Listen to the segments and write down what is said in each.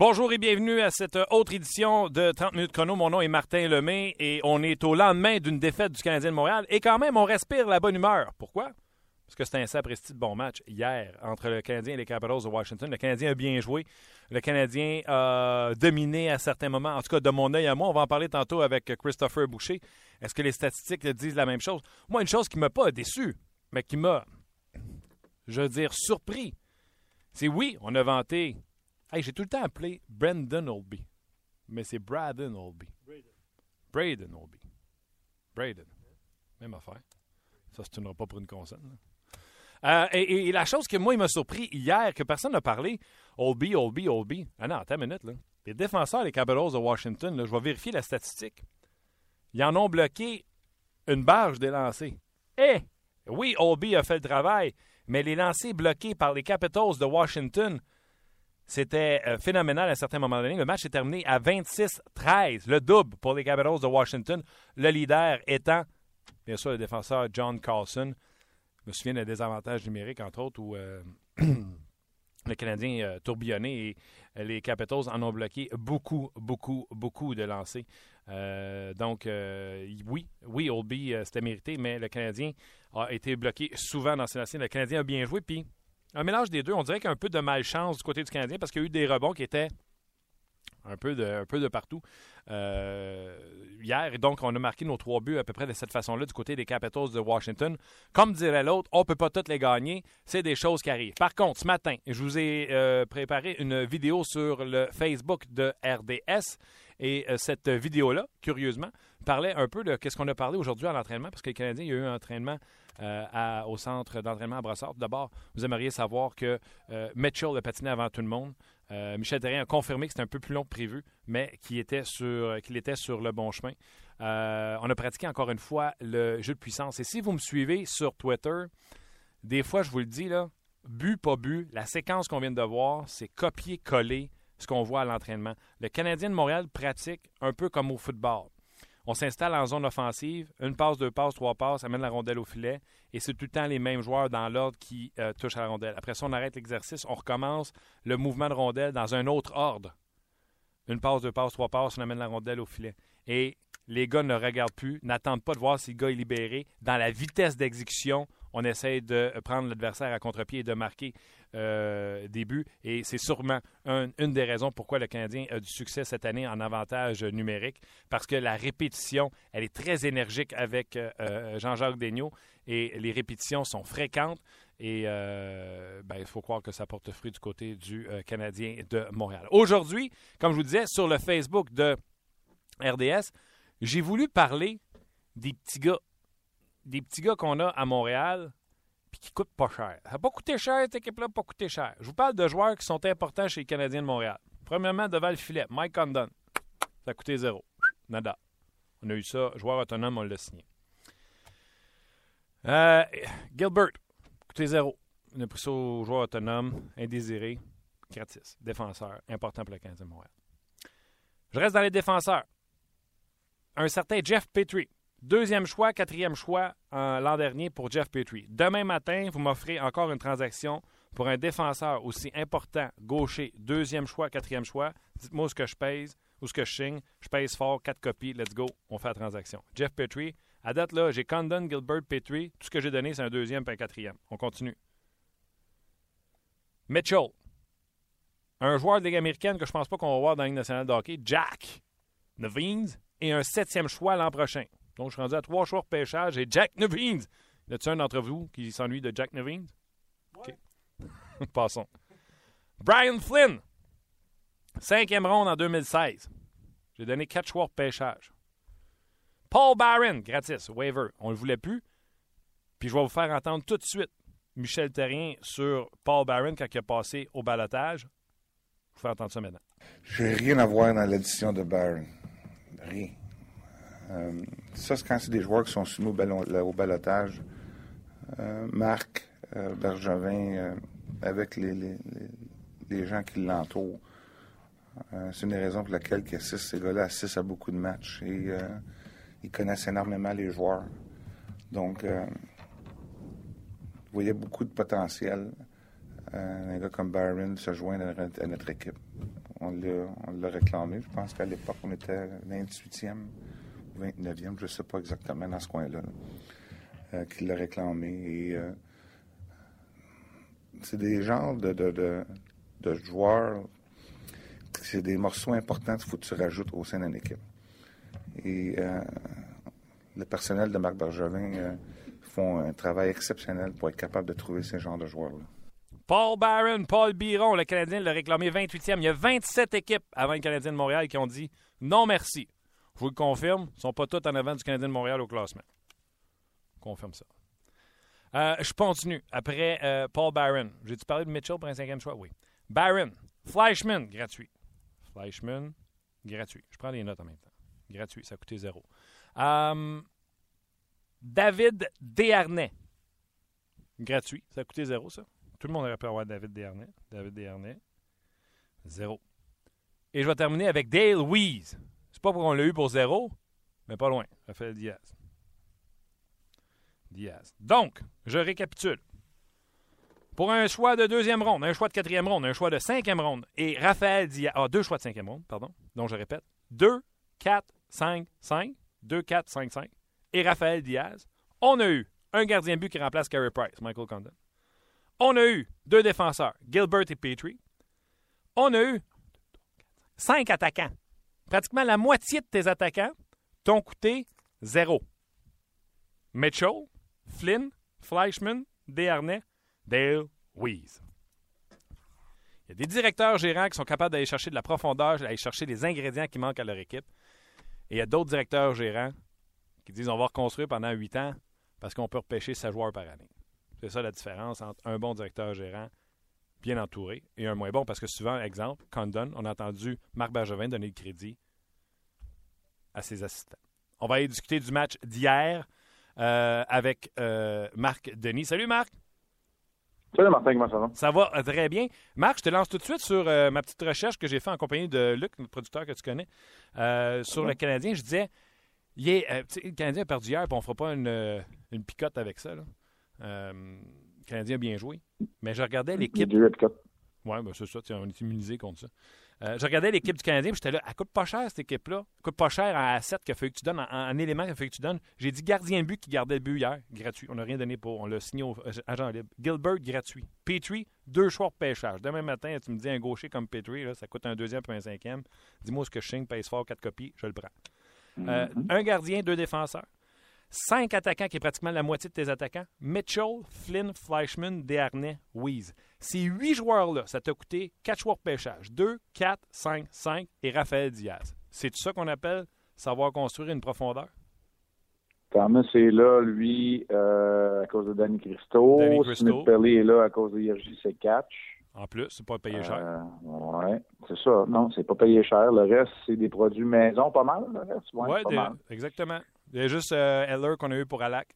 Bonjour et bienvenue à cette autre édition de 30 minutes chrono. Mon nom est Martin Lemay et on est au lendemain d'une défaite du Canadien de Montréal et quand même on respire la bonne humeur. Pourquoi? Parce que c'était un sapristi de bon match hier entre le Canadien et les Capitals de Washington. Le Canadien a bien joué. Le Canadien a dominé à certains moments. En tout cas, de mon œil à moi, on va en parler tantôt avec Christopher Boucher. Est-ce que les statistiques disent la même chose? Moi, une chose qui ne m'a pas déçu, mais qui m'a, je veux dire, surpris, c'est oui, on a vanté Hey, j'ai tout le temps appelé Brendan Olby. Mais c'est Braden Olby. Braden Olby. Braden. Même affaire. Ça se tournera pas pour une consonne. Euh, et, la chose que moi, il m'a surpris hier, que personne n'a parlé, Olby, Olby, Olby. Ah non, attends une minute. Là. Les défenseurs des Capitals de Washington, là, je vais vérifier la statistique. Ils en ont bloqué une barge des lancers. Eh! Oui, Olby a fait le travail, mais les lancers bloqués par les Capitals de Washington, c'était euh, phénoménal à un certain moment donné. Le match est terminé à 26-13, le double pour les Capitals de Washington. Le leader étant, bien sûr, le défenseur John Carlson. Je me souviens des désavantages numériques, entre autres, où euh, le Canadien euh, tourbillonnait et les Capitals en ont bloqué beaucoup, beaucoup, beaucoup de lancers. donc, oui, oui, Oldby, c'était mérité, mais le Canadien a été bloqué souvent dans ses lancers. Le Canadien a bien joué, puis un mélange des deux. On dirait qu'il y a un peu de malchance du côté du Canadien parce qu'il y a eu des rebonds qui étaient un peu de, peu de partout euh, hier. Et donc, on a marqué nos trois buts à peu près de cette façon-là du côté des Capitals de Washington. Comme dirait l'autre, on ne peut pas toutes les gagner. C'est des choses qui arrivent. Par contre, ce matin, je vous ai euh, préparé une vidéo sur le Facebook de RDS. Et euh, cette vidéo-là, curieusement, parlait un peu de ce qu'on a parlé aujourd'hui à l'entraînement, parce que les Canadiens, il y a eu un entraînement euh, au centre d'entraînement à Brossard. D'abord, vous aimeriez savoir que euh, Mitchell a patiné avant tout le monde. Michel Terrien a confirmé que c'était un peu plus long que prévu, mais qu'il était, qu'il était sur le bon chemin. on a pratiqué encore une fois le jeu de puissance. Et si vous me suivez sur Twitter, des fois, je vous le dis, là, but, pas but, la séquence qu'on vient de voir, c'est copier-coller ce qu'on voit à l'entraînement. Le Canadien de Montréal pratique un peu comme au football. On s'installe en zone offensive, une passe, deux passes, trois passes, amène la rondelle au filet, et c'est tout le temps les mêmes joueurs dans l'ordre qui euh, touchent la rondelle. Après ça, on arrête l'exercice, on recommence le mouvement de rondelle dans un autre ordre. Une passe, deux passes, trois passes, on amène la rondelle au filet. Et les gars ne regardent plus, n'attendent pas de voir si le gars est libéré. Dans la vitesse d'exécution, on essaie de prendre l'adversaire à contre-pied et de marquer euh, des buts. Et c'est sûrement une des raisons pourquoi le Canadien a du succès cette année en avantage numérique, parce que la répétition, elle est très énergique avec euh, euh, Jean-Jacques Daigneault et les répétitions sont fréquentes. Et ben, il faut croire que ça porte fruit du côté du Canadien de Montréal. Aujourd'hui, comme je vous disais, sur le Facebook de RDS, j'ai voulu parler des petits gars des petits gars qu'on a à Montréal puis qui coûtent pas cher. Ça n'a pas coûté cher, cette équipe-là, pas coûté cher. Je vous parle de joueurs qui sont importants chez les Canadiens de Montréal. Premièrement, devant le filet, Mike Condon. Ça a coûté zéro. Nada. On a eu ça. Joueur autonome, on l'a signé. Euh, Gilbert, coûté zéro. On a pris ça au joueur autonome, indésiré, gratis. Défenseur, important pour le Canadien de Montréal. Je reste dans les défenseurs. Un certain Jeff Petrie. Deuxième choix, quatrième choix l'an dernier pour Jeff Petrie. Demain matin, vous m'offrez encore une transaction pour un défenseur aussi important, gaucher, deuxième choix, quatrième choix. Dites-moi ce que je pèse ou ce que je signe. Je pèse fort, quatre copies, let's go, on fait la transaction. Jeff Petrie, à date là, j'ai Condon, Gilbert, Petrie. Tout ce que j'ai donné, c'est un deuxième et un quatrième. On continue. Mitchell, un joueur de Ligue américaine que je pense pas qu'on va voir dans la Ligue nationale de hockey. Jack Nevins et un septième choix l'an prochain. Donc, je suis rendu à trois choix de pêchage et Jack Nevins Y a-t-il un d'entre vous qui s'ennuie de Jack Nevins? OK. Passons. Brian Flynn, cinquième ronde en 2016. J'ai donné quatre choix pour pêchage. Paul Barron, gratis, waiver. On ne le voulait plus. Puis je vais vous faire entendre tout de suite Michel Terrien sur Paul Barron quand il a passé au balotage. Je vais vous faire entendre ça maintenant. J'ai rien à voir dans l'édition de Barron. Rien. Euh, ça, c'est quand c'est des joueurs qui sont soumis au, balotage. Euh, Marc euh, Bergevin, avec les, gens qui l'entourent, c'est une des raisons pour laquelle ces gars-là assistent à beaucoup de matchs et ils connaissent énormément les joueurs. Donc, vous voyez beaucoup de potentiel. un gars comme Barron se joindre à notre équipe. On l'a réclamé. Je pense qu'à l'époque, on était 28e 29e, je ne sais pas exactement dans ce coin-là, euh, qui l'a réclamé. Euh, c'est des genres de, de, joueurs, c'est des morceaux importants qu'il faut que tu rajoutes au sein d'une équipe. Et euh, le personnel de Marc Bergevin font un travail exceptionnel pour être capable de trouver ces genres de joueurs-là. Paul Barron, Paul Biron, le Canadien l'a réclamé 28e. Il y a 27 équipes avant le Canadien de Montréal qui ont dit non merci. Je vous le confirme, ils ne sont pas tous en avant du Canadien de Montréal au classement. Confirme ça. Euh, je continue. Après euh, Paul Barron. J'ai-tu parlé de Mitchell pour un cinquième choix? Oui. Barron. Fleischman, gratuit. Fleischman, gratuit. Je prends les notes en même temps. Gratuit, ça a coûté zéro. Euh, David Desharnais. Gratuit. Ça a coûté zéro, ça. Tout le monde aurait pu avoir David Desharnais. David Desharnais. Zéro. Et je vais terminer avec Dale Weese. Pas pour qu'on l'a eu pour zéro, mais pas loin. Raphaël Diaz. Diaz. Donc, je récapitule. Pour un choix de deuxième ronde, un choix de quatrième ronde, un choix de cinquième ronde et Raphaël Diaz. Ah, deux choix de cinquième ronde, pardon. Donc, je répète. 2, 4, 5, 5. 2, 4, 5, 5. Et Raphaël Diaz. On a eu un gardien but qui remplace Carey Price, Michael Condon. On a eu deux défenseurs, Gilbert et Petrie. On a eu cinq attaquants pratiquement la moitié de tes attaquants t'ont coûté zéro. Mitchell, Flynn, Fleischman, Desharnais, Dale Weiss. Il y a des directeurs gérants qui sont capables d'aller chercher de la profondeur, d'aller chercher les ingrédients qui manquent à leur équipe. Et il y a d'autres directeurs gérants qui disent on va reconstruire pendant huit ans parce qu'on peut repêcher 16 joueurs par année. C'est ça la différence entre un bon directeur gérant bien entouré, et un moins bon, parce que souvent, exemple, Condon, on a entendu Marc Bergevin donner le crédit à ses assistants. On va aller discuter du match d'hier euh, avec euh, Marc Denis. Salut Marc! Salut Martin, comment ça va? Ça va euh, très bien. Marc, je te lance tout de suite sur ma petite recherche que j'ai faite en compagnie de Luc, notre producteur que tu connais, sur le Canadien. Je disais, il est, le Canadien a perdu hier, puis on ne fera pas une, une picote avec ça. Là. Canadien a bien joué. Mais je regardais l'équipe. Oui, ben c'est ça, on est immunisé contre ça. Euh, je regardais l'équipe du Canadien, j'étais là, elle coûte pas cher cette équipe-là. Elle coûte pas cher en asset qu'il a fallu que tu donnes, en, élément qu'il a fallu que tu donnes. J'ai dit gardien de but qui gardait le but hier, gratuit. On n'a rien donné pour. On l'a signé au euh, agent libre. Gilbert, gratuit. Petrie, deux choix de pêchage. Demain matin, tu me dis un gaucher comme Petrie, ça coûte un deuxième et un cinquième. Dis-moi ce que je signe, pèse fort, quatre copies, je le prends. Euh, mm-hmm. Un gardien, deux défenseurs. Cinq attaquants, qui est pratiquement la moitié de tes attaquants. Mitchell, Flynn, Fleischman, Desharnais, Weeze. Ces huit joueurs-là, ça t'a coûté quatre joueurs de pêchage. Deux, quatre, cinq, cinq et Raphaël Diaz. C'est ça qu'on appelle savoir construire une profondeur? Thomas est là, lui, euh, à cause de Danny Christo. Danny Smith Pelly est là à cause de c'est Catch. En plus, c'est pas payé cher. Euh, oui, c'est ça. Non, c'est pas payé cher. Le reste, c'est des produits maison, pas mal. Le reste, ouais, exactement. Il y a juste euh, Heller qu'on a eu pour Alak.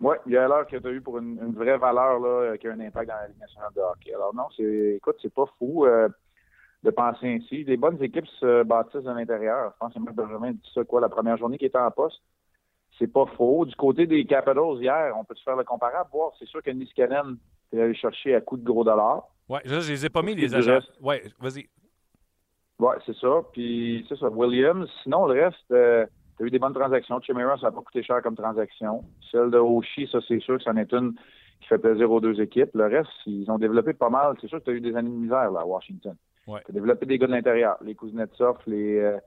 Oui, il y a Heller que tu as eu pour une, vraie valeur là, euh, qui a un impact dans la Ligue nationale de hockey. Alors non, c'est écoute, c'est pas fou euh, de penser ainsi. Les bonnes équipes se bâtissent de l'intérieur. Je pense que Marc Benjamin dit ça quoi, la première journée qui était en poste. C'est pas faux. Du côté des Capitals hier, on peut se faire le comparable, voir. C'est sûr que Niskanen est allé chercher à coups de gros dollars. Oui, je, je les ai pas mis, les agents. Oui, vas-y. Oui, c'est ça. Puis, c'est ça. Williams. Sinon, le reste, tu as eu des bonnes transactions. Chimera, ça n'a pas coûté cher comme transaction. Celle de Oshie, ça, c'est sûr que c'en est une qui fait plaisir aux deux équipes. Le reste, ils ont développé pas mal. C'est sûr que tu as eu des années de misère là, à Washington. Ouais. Tu as développé des gars de l'intérieur. Les Kuznetsov, les, euh,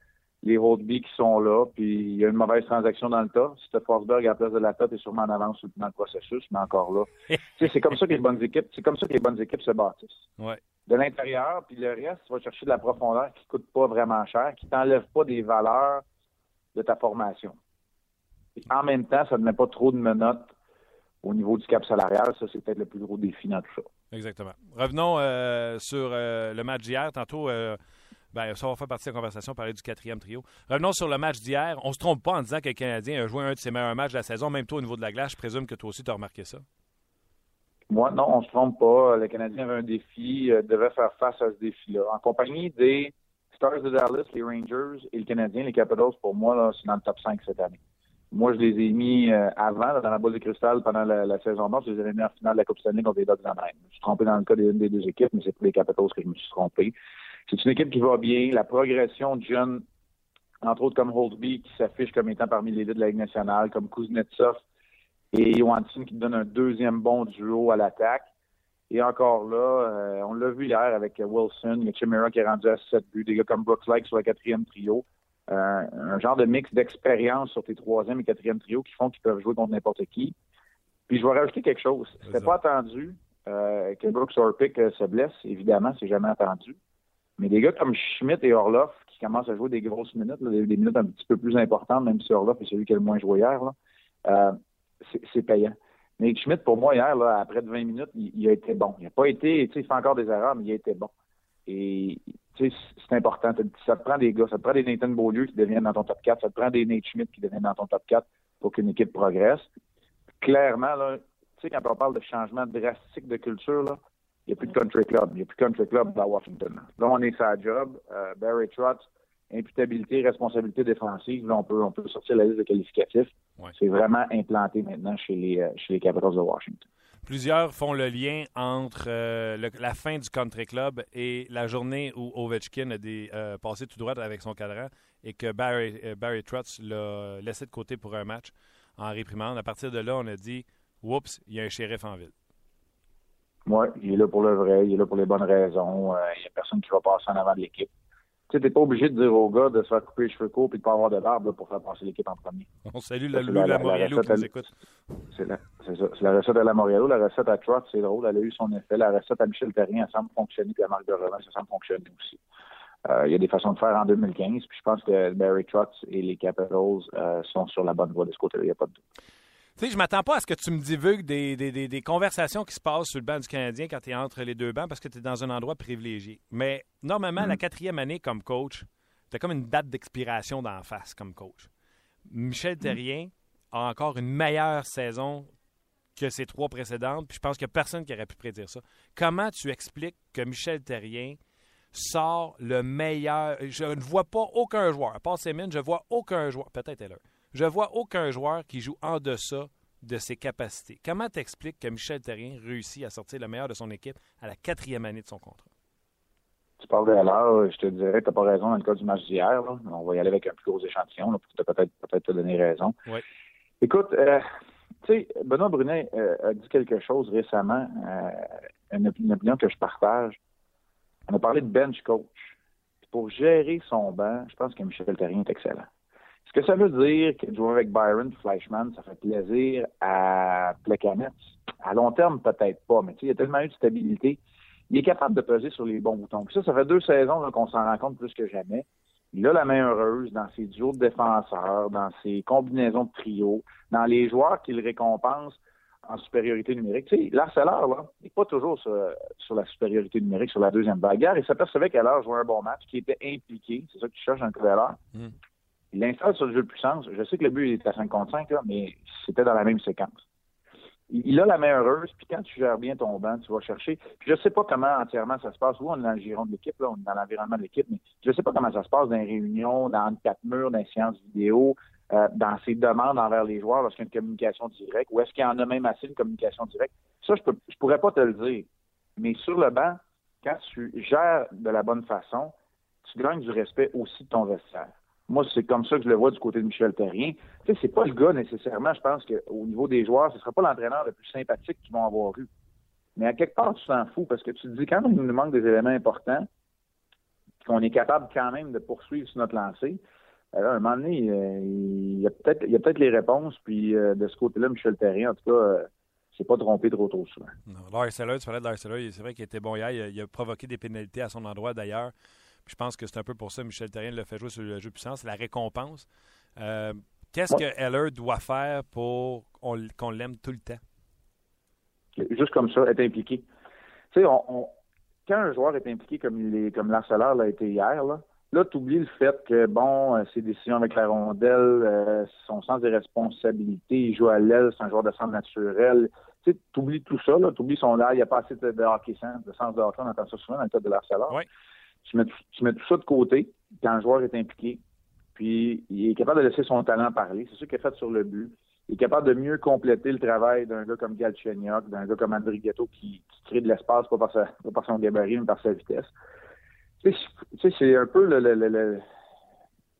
les Holdby qui sont là, puis il y a une mauvaise transaction dans le tas. Si tu Forsberg à la place de la tête, tu es sûrement en avance dans le processus, mais encore là. c'est comme ça que les bonnes équipes, c'est comme ça que les bonnes équipes se bâtissent. Ouais. De l'intérieur, puis le reste, tu vas chercher de la profondeur qui coûte pas vraiment cher, qui t'enlève pas des valeurs de ta formation. en même temps, ça ne met pas trop de menottes au niveau du cap salarial. Ça, c'est peut-être le plus gros défi dans tout ça. Exactement. Revenons euh, sur euh, le match d'hier. Tantôt, euh, ben, ça va faire partie de la conversation, parler du quatrième trio. Revenons sur le match d'hier. On se trompe pas en disant que le Canadien a joué un de ses meilleurs matchs de la saison, même toi au niveau de la glace. Je présume que toi aussi, tu as remarqué ça. Moi, non, on se trompe pas. Le Canadien avait un défi, devait faire face à ce défi-là. En compagnie des Stars de Dallas, les Rangers et le Canadien, les Capitals, pour moi, c'est dans le top 5 cette année. Moi, je les ai mis euh, avant, dans la boule de cristal, pendant la, saison morte. Je les ai mis en finale de la Coupe Stanley contre les Ducks d'Anaheim. Je me suis trompé dans le cas des, des deux équipes, mais c'est pour les Capitals que je me suis trompé. C'est une équipe qui va bien. La progression de jeunes, entre autres comme Holtby, qui s'affiche comme étant parmi les deux de la Ligue nationale, comme Kuznetsov et Johansson, qui donne un deuxième bon duo à l'attaque. Et encore là, euh, on l'a vu hier avec Wilson, il y a Chimera qui est rendu à 7 buts, des gars comme Brooks Lake sur le quatrième trio. Euh, un genre de mix d'expérience sur tes troisième et quatrième trio qui font qu'ils peuvent jouer contre n'importe qui. Puis je vais rajouter quelque chose. C'était pas attendu euh, que Brooks Orpik euh, se blesse, évidemment, c'est jamais attendu. Mais des gars comme Schmidt et Orloff qui commencent à jouer des grosses minutes, des, minutes un petit peu plus importantes, même si Orloff est celui qui a le moins joué hier, c'est payant. Mais Schmidt, pour moi, hier, là, après 20 minutes, il, a été bon. Il n'a pas été, tu sais, il fait encore des erreurs, mais il a été bon. Et c'est important. Ça te prend des gars, ça te prend des Nathan Beaulieu qui deviennent dans ton top 4, ça te prend des Nate Schmidt qui deviennent dans ton top 4 pour qu'une équipe progresse. Clairement, là, tu sais, quand on parle de changement drastique de culture, là, il n'y a plus de country club. Il n'y a plus de country club à Washington. Là, on est sa job. Euh, Barry Trotz, imputabilité, responsabilité défensive. Là, on peut, on peut sortir la liste de qualificatifs. C'est vraiment implanté maintenant chez les, euh, chez les Capitals de Washington. Plusieurs font le lien entre euh, la fin du country club et la journée où Ovechkin a des, euh, passé tout droit avec son cadran et que Barry, euh, Barry Trotz l'a laissé de côté pour un match en réprimande. À partir de là, on a dit Oups, il y a un shérif en ville. Oui, il est là pour le vrai, il est là pour les bonnes raisons. Il n'y a personne qui va passer en avant de l'équipe tu n'es pas obligé de dire au gars de se faire couper les cheveux courts et de pas avoir de barbe pour faire passer l'équipe en premier. On salue la, la, la, Moriello qui nous écoute. C'est ça. C'est la recette à la Moriello. La recette à Trott, c'est drôle. Elle a eu son effet. La recette à Michel Terrien, ça semble fonctionner. Puis à Marc de ça semble fonctionner aussi. Euh, il y a des façons de faire en 2015. Puis je pense que Barry Trotz et les Capitals euh, sont sur la bonne voie de ce côté-là. Il n'y a pas de doute. Tu sais, je m'attends pas à ce que tu me divulgues des, des, des, conversations qui se passent sur le banc du Canadien quand tu es entre les deux bancs parce que tu es dans un endroit privilégié. Mais normalement, la mm-hmm. quatrième année comme coach, tu as comme une date d'expiration d'en face comme coach. Michel mm-hmm. Terrien a encore une meilleure saison que ses trois précédentes, puis je pense qu'il n'y a personne qui aurait pu prédire ça. Comment tu expliques que Michel Terrien sort le meilleur? Je ne vois pas aucun joueur, à part Semin, je vois aucun joueur, peut-être Heller, je vois aucun joueur qui joue en deçà de ses capacités. Comment t'expliques que Michel Terrien réussit à sortir le meilleur de son équipe à la quatrième année de son contrat? Tu parles de l'heure, je te dirais, tu n'as pas raison dans le cas du match d'hier. On va y aller avec un plus gros échantillon pour peut-être peut te donner raison. Oui. Écoute, euh, tu sais, Benoît Brunet euh, a dit quelque chose récemment, euh, une, une, opinion que je partage. On a parlé de bench coach. Pour gérer son banc, je pense que Michel Terrien est excellent. Est-ce que ça veut dire que jouer avec Byron Fleischmann, ça fait plaisir à Plekanec? À long terme, peut-être pas, mais il y a tellement eu de stabilité. Il est capable de peser sur les bons boutons. ça, ça fait deux saisons qu'on s'en rend compte plus que jamais. Il a la main heureuse dans ses duos de défenseurs, dans ses combinaisons de trio, dans les joueurs qu'il récompense en supériorité numérique. Tu sais, l'Arcelor, là, il n'est pas toujours sur, la supériorité numérique, sur la deuxième bagarre. Il s'apercevait qu'elle a joué un bon match, qu'il était impliqué. C'est ça qu'il cherche dans le coup il l'installe sur le jeu de puissance. Je sais que le but est à 5 contre 5, là, mais c'était dans la même séquence. Il a la main heureuse, puis quand tu gères bien ton banc, tu vas chercher. Puis je sais pas comment entièrement ça se passe. Oui, on est dans le giron de l'équipe, on est dans l'environnement de l'équipe, mais je sais pas comment ça se passe dans les réunions, dans quatre murs, dans les séances vidéo, euh, dans ses demandes envers les joueurs lorsqu'il y a une communication directe, ou est-ce qu'il y en a même assez une communication directe? Ça, je peux, je pourrais pas te le dire. Mais sur le banc, quand tu gères de la bonne façon, tu gagnes du respect aussi de ton vestiaire. Moi, c'est comme ça que je le vois du côté de Michel Terrien. Tu sais, c'est pas le gars nécessairement, je pense qu'au niveau des joueurs, ce ne sera pas l'entraîneur le plus sympathique qu'ils vont avoir eu. Mais à quelque part, tu t'en fous parce que tu te dis quand il nous manque des éléments importants, qu'on est capable quand même de poursuivre sur notre lancée, Alors, à un moment donné, il y a peut-être il y a peut-être les réponses, puis de ce côté-là, Michel Terrien, en tout cas, s'est pas trompé trop trop souvent. Lars tu parlais de c'est vrai qu'il était bon hier. Il a, provoqué des pénalités à son endroit d'ailleurs. Je pense que c'est un peu pour ça que Michel Terrien le fait jouer sur le jeu puissant, c'est la récompense. Qu'est-ce que Heller doit faire pour qu'on l'aime tout le temps? Juste comme ça, être impliqué. Tu sais, on, quand un joueur est impliqué comme il est, comme l'a été hier, là, là tu oublies le fait que, bon, euh, ses décisions avec la rondelle, euh, son sens des responsabilités, il joue à l'aile, c'est un joueur de centre naturel. Tu sais, oublies tout ça, là, tu oublies son air, il n'y a pas assez de, hockey sens, de sens de hockey, on entend ça souvent dans le cas de l'Arcelor. Oui. Tu, mets, tu mets tout ça de côté quand un joueur est impliqué, puis il est capable de laisser son talent parler. C'est ça qu'il a fait sur le but il est capable de mieux compléter le travail d'un gars comme Galchenyuk, d'un gars comme Andrigetto qui, qui crée de l'espace, pas, par par son gabarit, mais par sa vitesse. Tu sais, c'est un peu le, le, le, le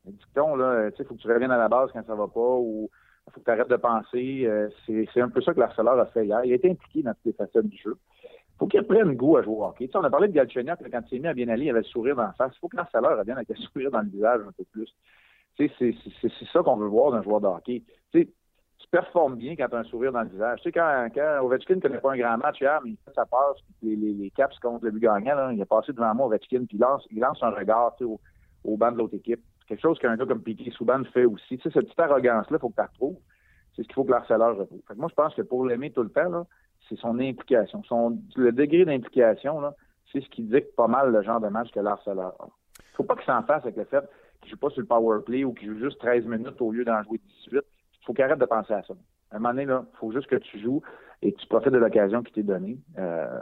dicton, là, tu sais, faut que tu reviennes à la base quand ça va pas, ou faut que tu arrêtes de penser. Euh, c'est un peu ça que l'Arcelor a fait hier. Il a été impliqué dans toutes les facettes du jeu. Faut qu'il prenne goût à jouer au hockey. On a parlé de Galchenyuk, quand il s'est mis à bien aller, il avait le sourire dans la face. Il faut que l'Arcelor revienne avec le sourire dans le visage un peu plus. C'est ça qu'on veut voir d'un joueur de hockey. Tu tu performes bien quand tu as un sourire dans le visage. Tu sais, quand, Ovechkin ne connaît pas un grand match hier, mais il fait sa passe, les, les, caps contre le but gagnant, il a passé devant moi, Ovechkin, puis il lance, il lance un regard au, banc de l'autre équipe. Quelque chose qu'un gars comme Piquet Souban fait aussi. Tu sais, cette petite arrogance-là, il faut que tu retrouves. C'est ce qu'il faut que l'harceleur retrouve. Moi, je pense que pour l'aimer tout le temps, là, c'est son implication. Son, le degré d'implication, c'est ce qui dicte pas mal le genre de match que l'harceleur a. faut pas qu'il s'en fasse avec le fait qu'il joue pas sur le power play ou qu'il joue juste 13 minutes au lieu d'en jouer 18 faut qu'il arrête de penser à ça. À un moment donné, il faut juste que tu joues et que tu profites de l'occasion qui t'est donnée. Euh,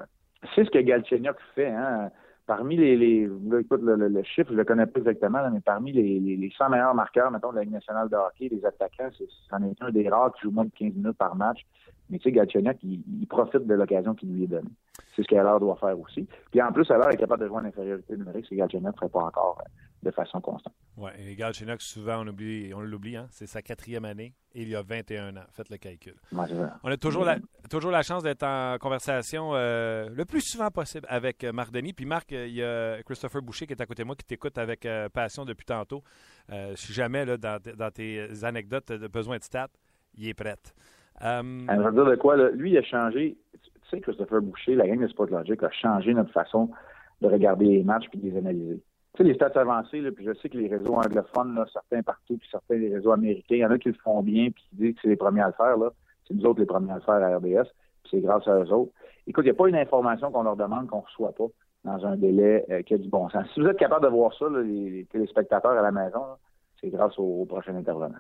c'est ce que Galchenyuk fait. Hein. Parmi les, les écoute, le, chiffre, je le connais pas exactement, mais parmi les, les, 100 meilleurs marqueurs, mettons, de la Ligue nationale de hockey, les attaquants, c'en est, un des rares qui joue moins de 15 minutes par match. Mais tu sais, Galchenyuk, il, profite de l'occasion qui lui est donnée. C'est ce qu'Alard doit faire aussi. Puis en plus, alors est capable de jouer en infériorité numérique, c'est Galchenyuk ne ferait pas encore de façon constante. Oui, et Galchenyuk, souvent, on, oublie, on l'oublie, hein? c'est sa quatrième année et il y a 21 ans. Faites le calcul. on a toujours la, toujours la chance d'être en conversation euh, le plus souvent possible avec euh, Marc Denis. Puis Marc, il y a Christopher Boucher qui est à côté de moi, qui t'écoute avec passion depuis tantôt. si jamais, là, dans, dans tes anecdotes de besoin de stats, il est prêt. Um... Alors, dire de quoi, là, lui, il a changé. Tu sais, Christopher Boucher, la gang de Sport Logic a changé notre façon de regarder les matchs puis de les analyser. Tu sais, les stats avancés, là, puis je sais que les réseaux anglophones, là, certains partout, puis certains les réseaux américains, il y en a qui le font bien puis qui disent que c'est les premiers à le faire. Là. C'est nous autres les premiers à le faire à RDS, puis c'est grâce à eux autres. Écoute, il n'y a pas une information qu'on leur demande qu'on ne reçoit pas dans un délai euh, qui a du bon sens. Si vous êtes capable de voir ça, là, les, téléspectateurs à la maison, c'est grâce au prochain intervenant.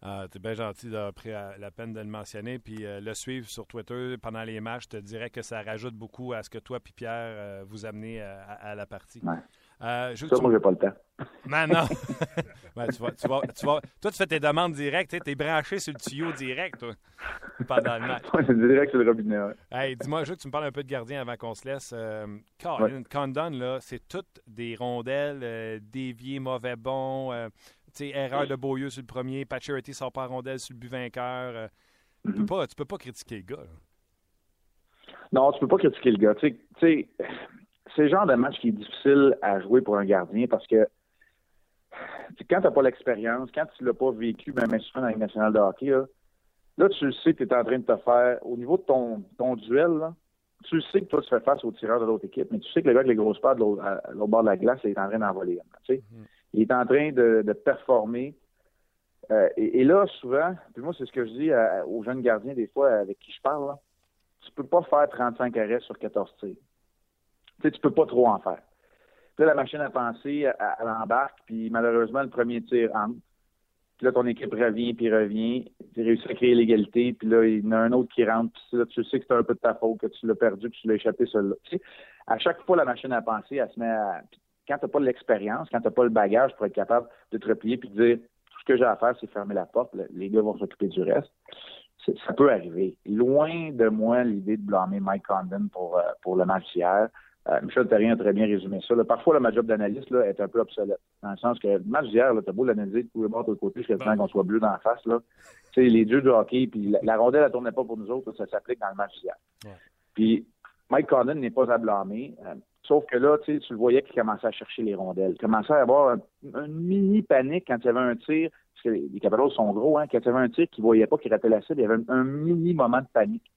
Ah, tu es bien gentil d'avoir pris la peine de le mentionner. Puis euh, le suivre sur Twitter pendant les matchs, je te dirais que ça rajoute beaucoup à ce que toi et Pierre euh, vous amenez euh, à, la partie. Ouais. Ça, moi, j'ai pas le temps. Non. tu vas, tu vas, tu vas... Toi, tu fais tes demandes directes. Tu es branché sur le tuyau direct, toi, pendant le match. c'est direct sur le robinet. Hey, dis-moi, je veux que tu me parles un peu de gardien avant qu'on se laisse. Condon, là, c'est toutes des rondelles, déviées, mauvais bons erreur de Beaulieu sur le premier, Pacioretty sort pas rondelle sur le but vainqueur. Euh, tu, peux mm-hmm. pas, peux pas critiquer le gars. Non, tu peux pas critiquer le gars. Tu sais, c'est le genre de match qui est difficile à jouer pour un gardien parce que quand tu n'as pas l'expérience, quand tu l'as pas vécu, même souvent dans la nationale de hockey, là, tu le sais que tu es en train de te faire, au niveau de ton, ton duel, tu le sais que toi, tu fais face au tireur de l'autre équipe, mais tu sais que le gars avec les grosses pattes de l'autre bord de la glace est en train d'envoler. Tu sais. Mm-hmm il est en train de, performer. Euh, et, là, souvent, puis moi, c'est ce que je dis aux jeunes gardiens des fois avec qui je parle, là, tu peux pas faire 35 arrêts sur 14 tirs. Tu sais, tu peux pas trop en faire. Puis là, la machine à penser, elle, embarque, puis malheureusement, le premier tir entre. Puis là, ton équipe revient, puis revient. Tu réussis à créer l'égalité, puis là, il y en a un autre qui rentre, puis là, tu sais que c'est un peu de ta faute, que tu l'as perdu, que tu l'as échappé, celui-là. Tu sais, à chaque fois, la machine à penser, elle se met à quand tu n'as pas l'expérience, quand tu n'as pas le bagage pour être capable de te replier puis de dire tout ce que j'ai à faire, c'est fermer la porte, les gars vont s'occuper du reste. Ça peut arriver. Loin de moi l'idée de blâmer Mike Condon pour, euh, pour le match hier. Euh, Michel Terrien a très bien résumé ça. Parfois, le, ma job d'analyste est un peu obsolète. Dans le sens que le match d'hier, tu as beau l'analyser de tous les bords de côté jusqu'à temps qu'on soit bleu dans la face. Là. les dieux du hockey, puis la, rondelle, elle tournait pas pour nous autres, ça s'applique dans le match d'hier. Puis Mike Condon n'est pas à blâmer. Euh, Sauf que là, tu le voyais qu'il commençait à chercher les rondelles. Il commençait à avoir une mini panique quand il y avait un tir, parce que les Capitals sont gros, hein, quand il y avait un tir qu'il ne voyait pas, qu'il ratait la cible, il y avait un, mini moment de panique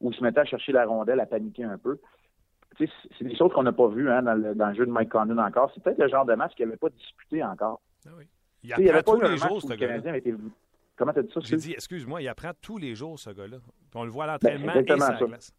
où il se mettait à chercher la rondelle, à paniquer un peu. C'est des choses qu'on n'a pas vues hein, dans, le, dans, le, jeu de Mike Condon encore. C'est peut-être le genre de match qu'il n'avait pas disputé encore. Ah oui. Il apprend tous les jours, ce gars-là. Été... Comment tu as dit ça? J'ai dit, excuse-moi, il apprend tous les jours, ce gars-là. On le voit à ben, l'entraînement et glace.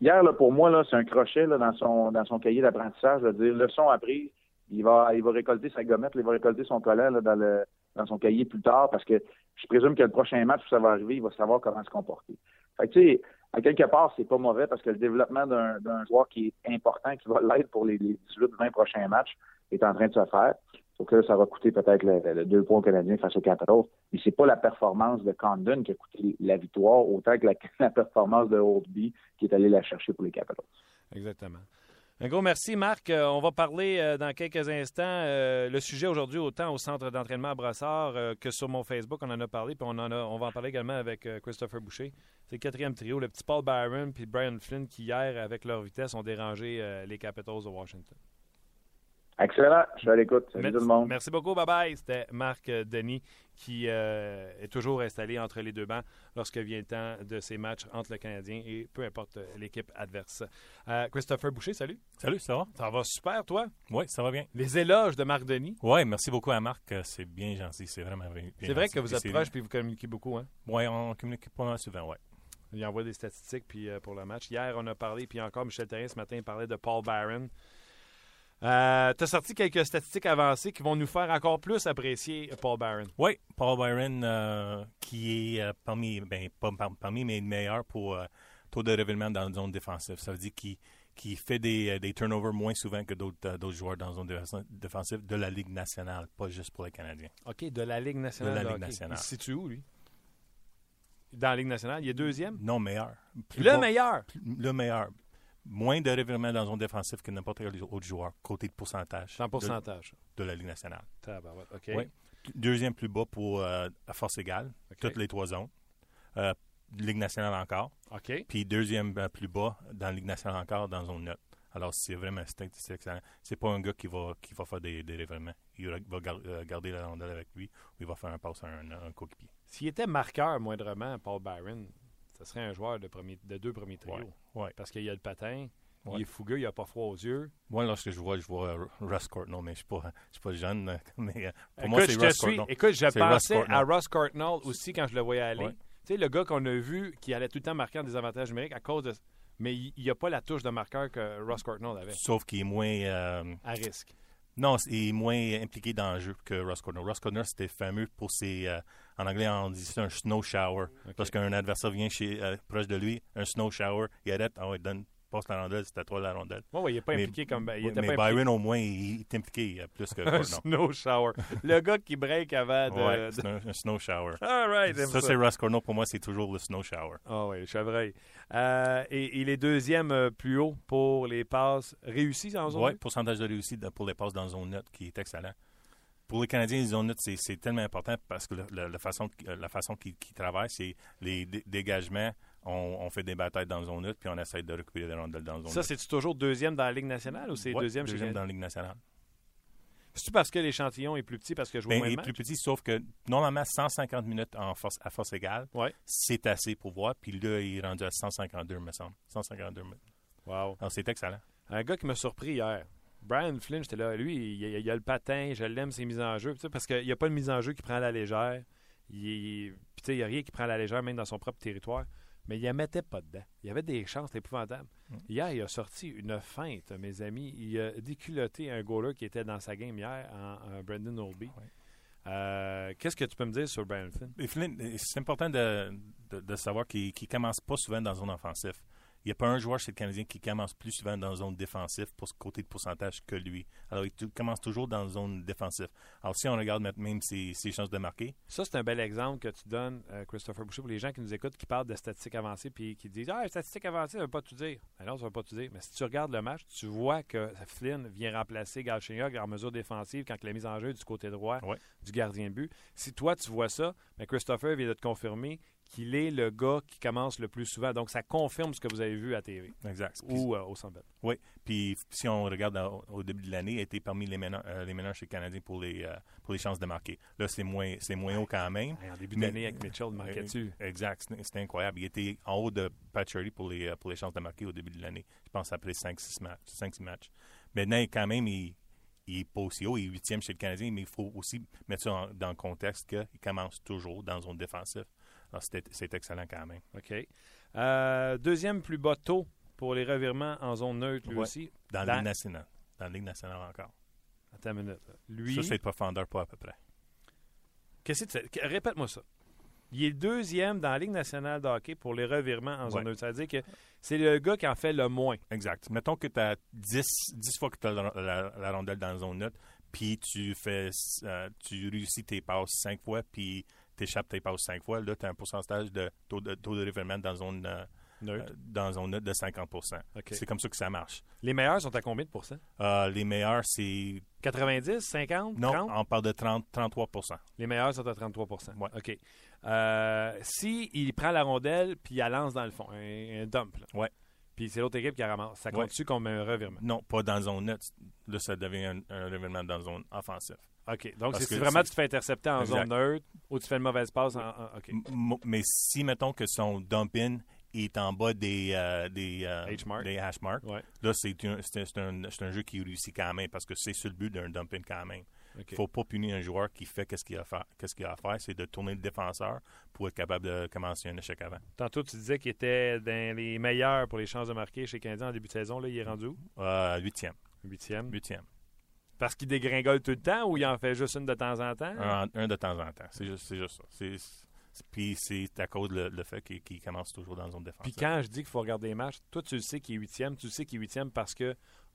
Hier, là, pour moi, c'est un crochet là, dans, son, dans son cahier d'apprentissage. dire leçon apprise. Il va, il va récolter sa gommette, il va récolter son collant là, dans, le, dans son cahier plus tard parce que je présume que le prochain match où ça va arriver, il va savoir comment se comporter. Fait que, tu sais, à quelque part, c'est pas mauvais parce que le développement d'un joueur qui est important, qui va l'être pour les, les 18-20 prochains matchs, est en train de se faire. Donc là, ça va coûter peut-être le, deux points canadiens face aux Capitals. Mais c'est pas la performance de Condon qui a coûté la victoire, autant que la, performance de Oldby qui est allé la chercher pour les Capitals. Exactement. Un gros merci, Marc. Euh, on va parler euh, dans quelques instants. Euh, le sujet aujourd'hui, autant au centre d'entraînement à Brossard que sur mon Facebook, on en a parlé, puis on, en a, on va en parler également avec Christopher Boucher. C'est le quatrième trio, le petit Paul Byron puis Brian Flynn qui, hier, avec leur vitesse, ont dérangé les Capitals de Washington. Excellent. Je suis à l'écoute. Salut tout le monde. Merci beaucoup. Bye bye. C'était Marc euh, Denis qui euh, est toujours installé entre les deux bancs lorsque vient le temps de ces matchs entre le Canadien et peu importe euh, l'équipe adverse. Christopher Boucher, salut. Salut, ça va? Ça va super, toi? Oui, ça va bien. Les éloges de Marc Denis. Oui, merci beaucoup à Marc. C'est bien gentil. C'est vraiment bien. C'est vrai que vous êtes proche et vous communiquez beaucoup, hein? Oui, on communique pas mal souvent, oui. Il envoie des statistiques puis, pour le match. Hier, on a parlé, puis encore Michel Terrien ce matin parlait de Paul Byron. Euh, tu as sorti quelques statistiques avancées qui vont nous faire encore plus apprécier Paul Byron. Oui, Paul Byron, euh, qui est euh, parmi, ben, parmi mes meilleurs pour taux de révélement dans la zone défensive. Ça veut dire qu'il fait des, des, turnovers moins souvent que d'autres joueurs dans la zone défensive de la Ligue nationale, pas juste pour les Canadiens. OK, de la Ligue nationale. De la Ligue nationale. Il se situe où, lui? Dans la Ligue nationale? Il est deuxième? Non, meilleur. le meilleur? Le meilleur moins de revirements dans la zone défensive que n'importe quel autre joueur, côté de pourcentage. En pourcentage. De, la Ligue nationale. OK. Deuxième plus bas pour à euh, force égale, toutes les trois zones. Euh, Ligue nationale encore. OK. Puis deuxième euh, plus bas dans la Ligue nationale encore dans zone neutre. Alors, c'est vraiment c'est excellent. C'est pas un gars qui va, qui va faire des, des revirements. Il va garder la rondelle avec lui ou il va faire un passe à un, un coéquipier. S'il était marqueur moindrement, Paul Byron, serait un joueur de, premier, de deux premiers trios. Ouais, Parce qu'il y a le patin, il est fougueux, il n'a pas froid aux yeux. Moi, lorsque je vois, je vois euh, Russ Courtnall, mais je ne suis, suis, pas jeune. Euh, mais euh, pour écoute, moi, c'est Russ Courtnall. Écoute, je pensais à Russ Courtnall aussi quand je le voyais aller. Tu sais, le gars qu'on a vu qui allait tout le temps marquer en désavantage numérique à cause de... Mais il n'y a pas la touche de marqueur que Russ Courtnall avait. Sauf qu'il est moins... à risque. Non, il est moins impliqué dans le jeu que Russ Courtnall. Russ Courtnall, c'était fameux pour ses en anglais, on dit c'est un snow shower. Parce qu'un adversaire vient chez, euh, proche de lui, un snow shower, il arrête, ah ouais, donne, passe la rondelle, c'est à toi la rondelle. Oui, il n'est pas impliqué comme. Il était mais pas Byron, au moins, il, est impliqué plus que. un snow shower. Le gars qui break avant de. Ouais, un, snow shower. All right, ça, c'est Russ Cornell. Pour moi, c'est toujours le snow shower. Ah oui, le chevreuil. Euh, et il est deuxième euh, plus haut pour les passes réussies en zone Oui, pourcentage de réussite pour les passes dans zone neutre qui est excellent pour les Canadiens, les zones c'est tellement important parce que la, façon, la façon qu'ils travaillent, c'est les dégagements. On, fait des batailles dans zone neutre, puis on essaie de récupérer les rondelles dans zone Ça, c'est toujours deuxième dans la Ligue nationale ou c'est deuxième, deuxième dans la Ligue nationale? C'est-tu parce que l'échantillon est plus petit parce que je vois ben, Il est plus petit, sauf que normalement, 150 minutes en force, à force égale, c'est assez pour voir. Puis là, il est rendu à 152, me semble. 152 minutes. Wow. Alors, c'est excellent. Un gars qui m'a surpris hier. Brian Flynn, j'étais là. Lui, il, a le patin, je l'aime, ses mises en jeu. Parce qu'il n'y a pas de mise en jeu qui prend à la légère. Il n'y a rien qui prend à la légère, même dans son propre territoire. Mais il ne mettait pas dedans. Il y avait des chances épouvantables. Mm. Hier, il a sorti une feinte, mes amis. Il a déculotté un goaler qui était dans sa game hier, en, Brendan Olby. Euh, qu'est-ce que tu peux me dire sur Brian Flynn? c'est important de, savoir qu'il ne commence pas souvent dans zone offensif. Il n'y a pas un joueur chez le Canadien qui commence plus souvent dans la zone défensive pour ce côté de pourcentage que lui. Alors, il commence toujours dans la zone défensive. Alors, si on regarde même ses, chances de marquer. Ça, c'est un bel exemple que tu donnes, euh, Christopher Boucher, pour les gens qui nous écoutent, qui parlent de statistiques avancées puis qui disent Ah, statistiques avancées, ça ne veut pas tout dire. Alors, ça ne veut pas tout dire. Mais si tu regardes le match, tu vois que Flynn vient remplacer Galchenyuk en mesure défensive quand il a mise en jeu du côté droit du gardien de but. Si toi, tu vois ça, ben Christopher vient de te confirmer qu'il est le gars qui commence le plus souvent. Donc, ça confirme ce que vous avez vu à TV Exact. Ou euh, au Bell. Oui. Puis si on regarde au, au début de l'année, il était parmi les meneurs, euh, les meneurs chez le Canadien pour les, euh, pour les chances de marquer. Là, c'est moins, c'est moins haut quand même. En début d'année avec Mitchell, manquait-tu? Euh, Exact, c'était incroyable. Il était en haut de Patcherly pour les, pour les chances de marquer au début de l'année. Je pense après 5-6 matchs. 5-6 matchs. Maintenant, quand même, il il n'est pas aussi haut, il est huitième chez le Canadien, mais il faut aussi mettre ça en- dans le contexte qu'il commence toujours dans zone défensive. C'était- c'est excellent quand même. OK. Euh, deuxième plus bas taux pour les revirements en zone neutre, lui Ouais. aussi. Dans la Ligue nationale. Dans la Ligue nationale encore. Attends une minute. Lui, Ça, c'est profondeur pas à peu près. qu'est-ce que tu? Répète-moi ça. Il est deuxième dans la Ligue nationale de hockey pour les revirements en zone Ouais. neutre. Ça veut dire que c'est le gars qui en fait le moins. Exact. Mettons que tu as 10, 10 fois que tu as la, la- la rondelle dans la zone neutre, puis tu fais euh, tu réussis tes passes 5 fois, puis tu échappes tes passes 5 fois, là, tu as un pourcentage de taux de, taux de dans zone, euh, Neutre. euh, dans zone neutre de 50 OK. C'est comme ça que ça marche. Les meilleurs sont à combien de pourcents? Euh, les meilleurs, c'est. 90, 50, Non, 30? on parle de 30, 33% Les meilleurs sont à 33% Ouais. OK. Euh, si il prend la rondelle puis il la lance dans le fond, un, un dump, là. Ouais. puis c'est l'autre équipe qui la ramasse, ça Ouais. compte-tu comme un revirement? Non, pas dans zone neutre. Là, ça devient un, un revirement dans zone offensive. OK. Donc, c'est vraiment tu te fais intercepter en Exact. zone neutre ou tu fais une mauvaise passe en. Mais si, mettons que son dump-in est en bas des, euh, des, euh, H-mark. des hash marks, Ouais. là, c'est un, un, un jeu qui réussit quand même parce que c'est sur le but d'un dump-in quand même. Il faut pas punir un joueur qui fait qu'est-ce qu'il a à faire. Qu'est-ce qu'il a à faire, c'est de tourner le défenseur pour être capable de commencer un échec avant. Tantôt, tu disais qu'il était dans les meilleurs pour les chances de marquer chez Canadien en début de saison. Là, il est rendu où? Euh, huitième. Huitième. Huitième. Parce qu'il dégringole tout le temps ou il en fait juste une de temps en temps? Un, un de temps en temps. C'est juste, c'est juste ça. C'est- puis c'est à cause le, le fait qu'il commence toujours dans la zone défensive. Puis quand je dis qu'il faut regarder les matchs, toi, tu le sais qu'il est huitième. Tu le sais qu'il est huitième parce que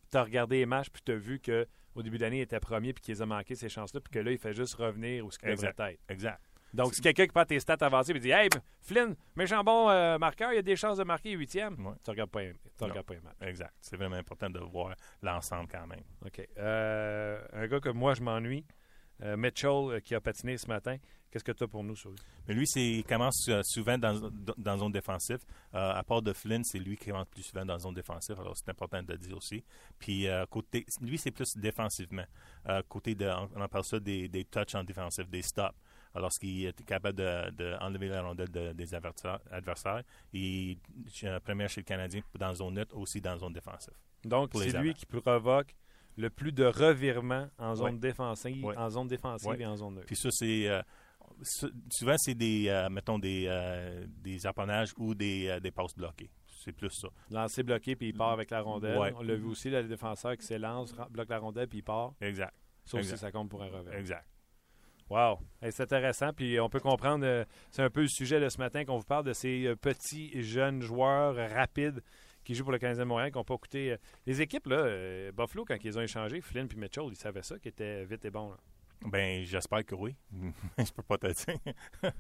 tu as regardé les matchs puis tu as vu qu'au début d'année, il était premier puis qu'il a manqué ces chances-là puis que là, il fait juste revenir où ce qu'il devrait être. Exact. Donc, si quelqu'un qui prend tes stats avancées et dit Hey, Flynn, méchant bon euh, marqueur, il y a des chances de marquer huitième, Ouais. tu regardes pas, un- tu regardes pas les matchs. Exact. C'est vraiment important de voir l'ensemble quand même. OK. Euh, un gars que moi, je m'ennuie, euh, Mitchell, qui a patiné ce matin. Qu'est-ce que tu as pour nous sur lui? Mais lui, c'est, il commence souvent dans, dans, zone défensive. À part de Flynn, c'est lui qui commence plus souvent dans zone défensive. Alors, c'est important de le dire aussi. Puis, euh, côté, lui, c'est plus défensivement. Côté de, on, on appelle ça des, des touches en défensif, des stops. Alors, qu'il est capable de, de enlever la rondelle de- des adversaires. adversaires. Et euh, premier chez le Canadien dans zone neutre, aussi dans zone défensive. Donc, c'est lui qui provoque le plus de revirements en zone défensive, en zone défensive et en zone neutre. Puis ça, c'est... euh, sou- souvent, c'est des, euh, mettons, des, euh, des apponnages ou des, des passes bloquées. C'est plus ça. Lancé bloqué, puis il part avec la rondelle. On l'a vu aussi, le défenseur qui s'élance, bloque la rondelle, puis il part. Exact. Aussi, Exact. ça compte pour un revers. Exact. Wow! C'est intéressant. Puis on peut comprendre, euh, c'est un peu le sujet de ce matin qu'on vous parle de ces euh, petits jeunes joueurs rapides qui jouent pour le Canadien de Montréal, qui n'ont pas coûté. euh, les équipes, là, Buffalo, quand ils ont échangé, Flynn puis Mitchell, ils savaient ça, qu'ils étaient vite et bons. là. Ben, j'espère que oui. je peux pas te dire.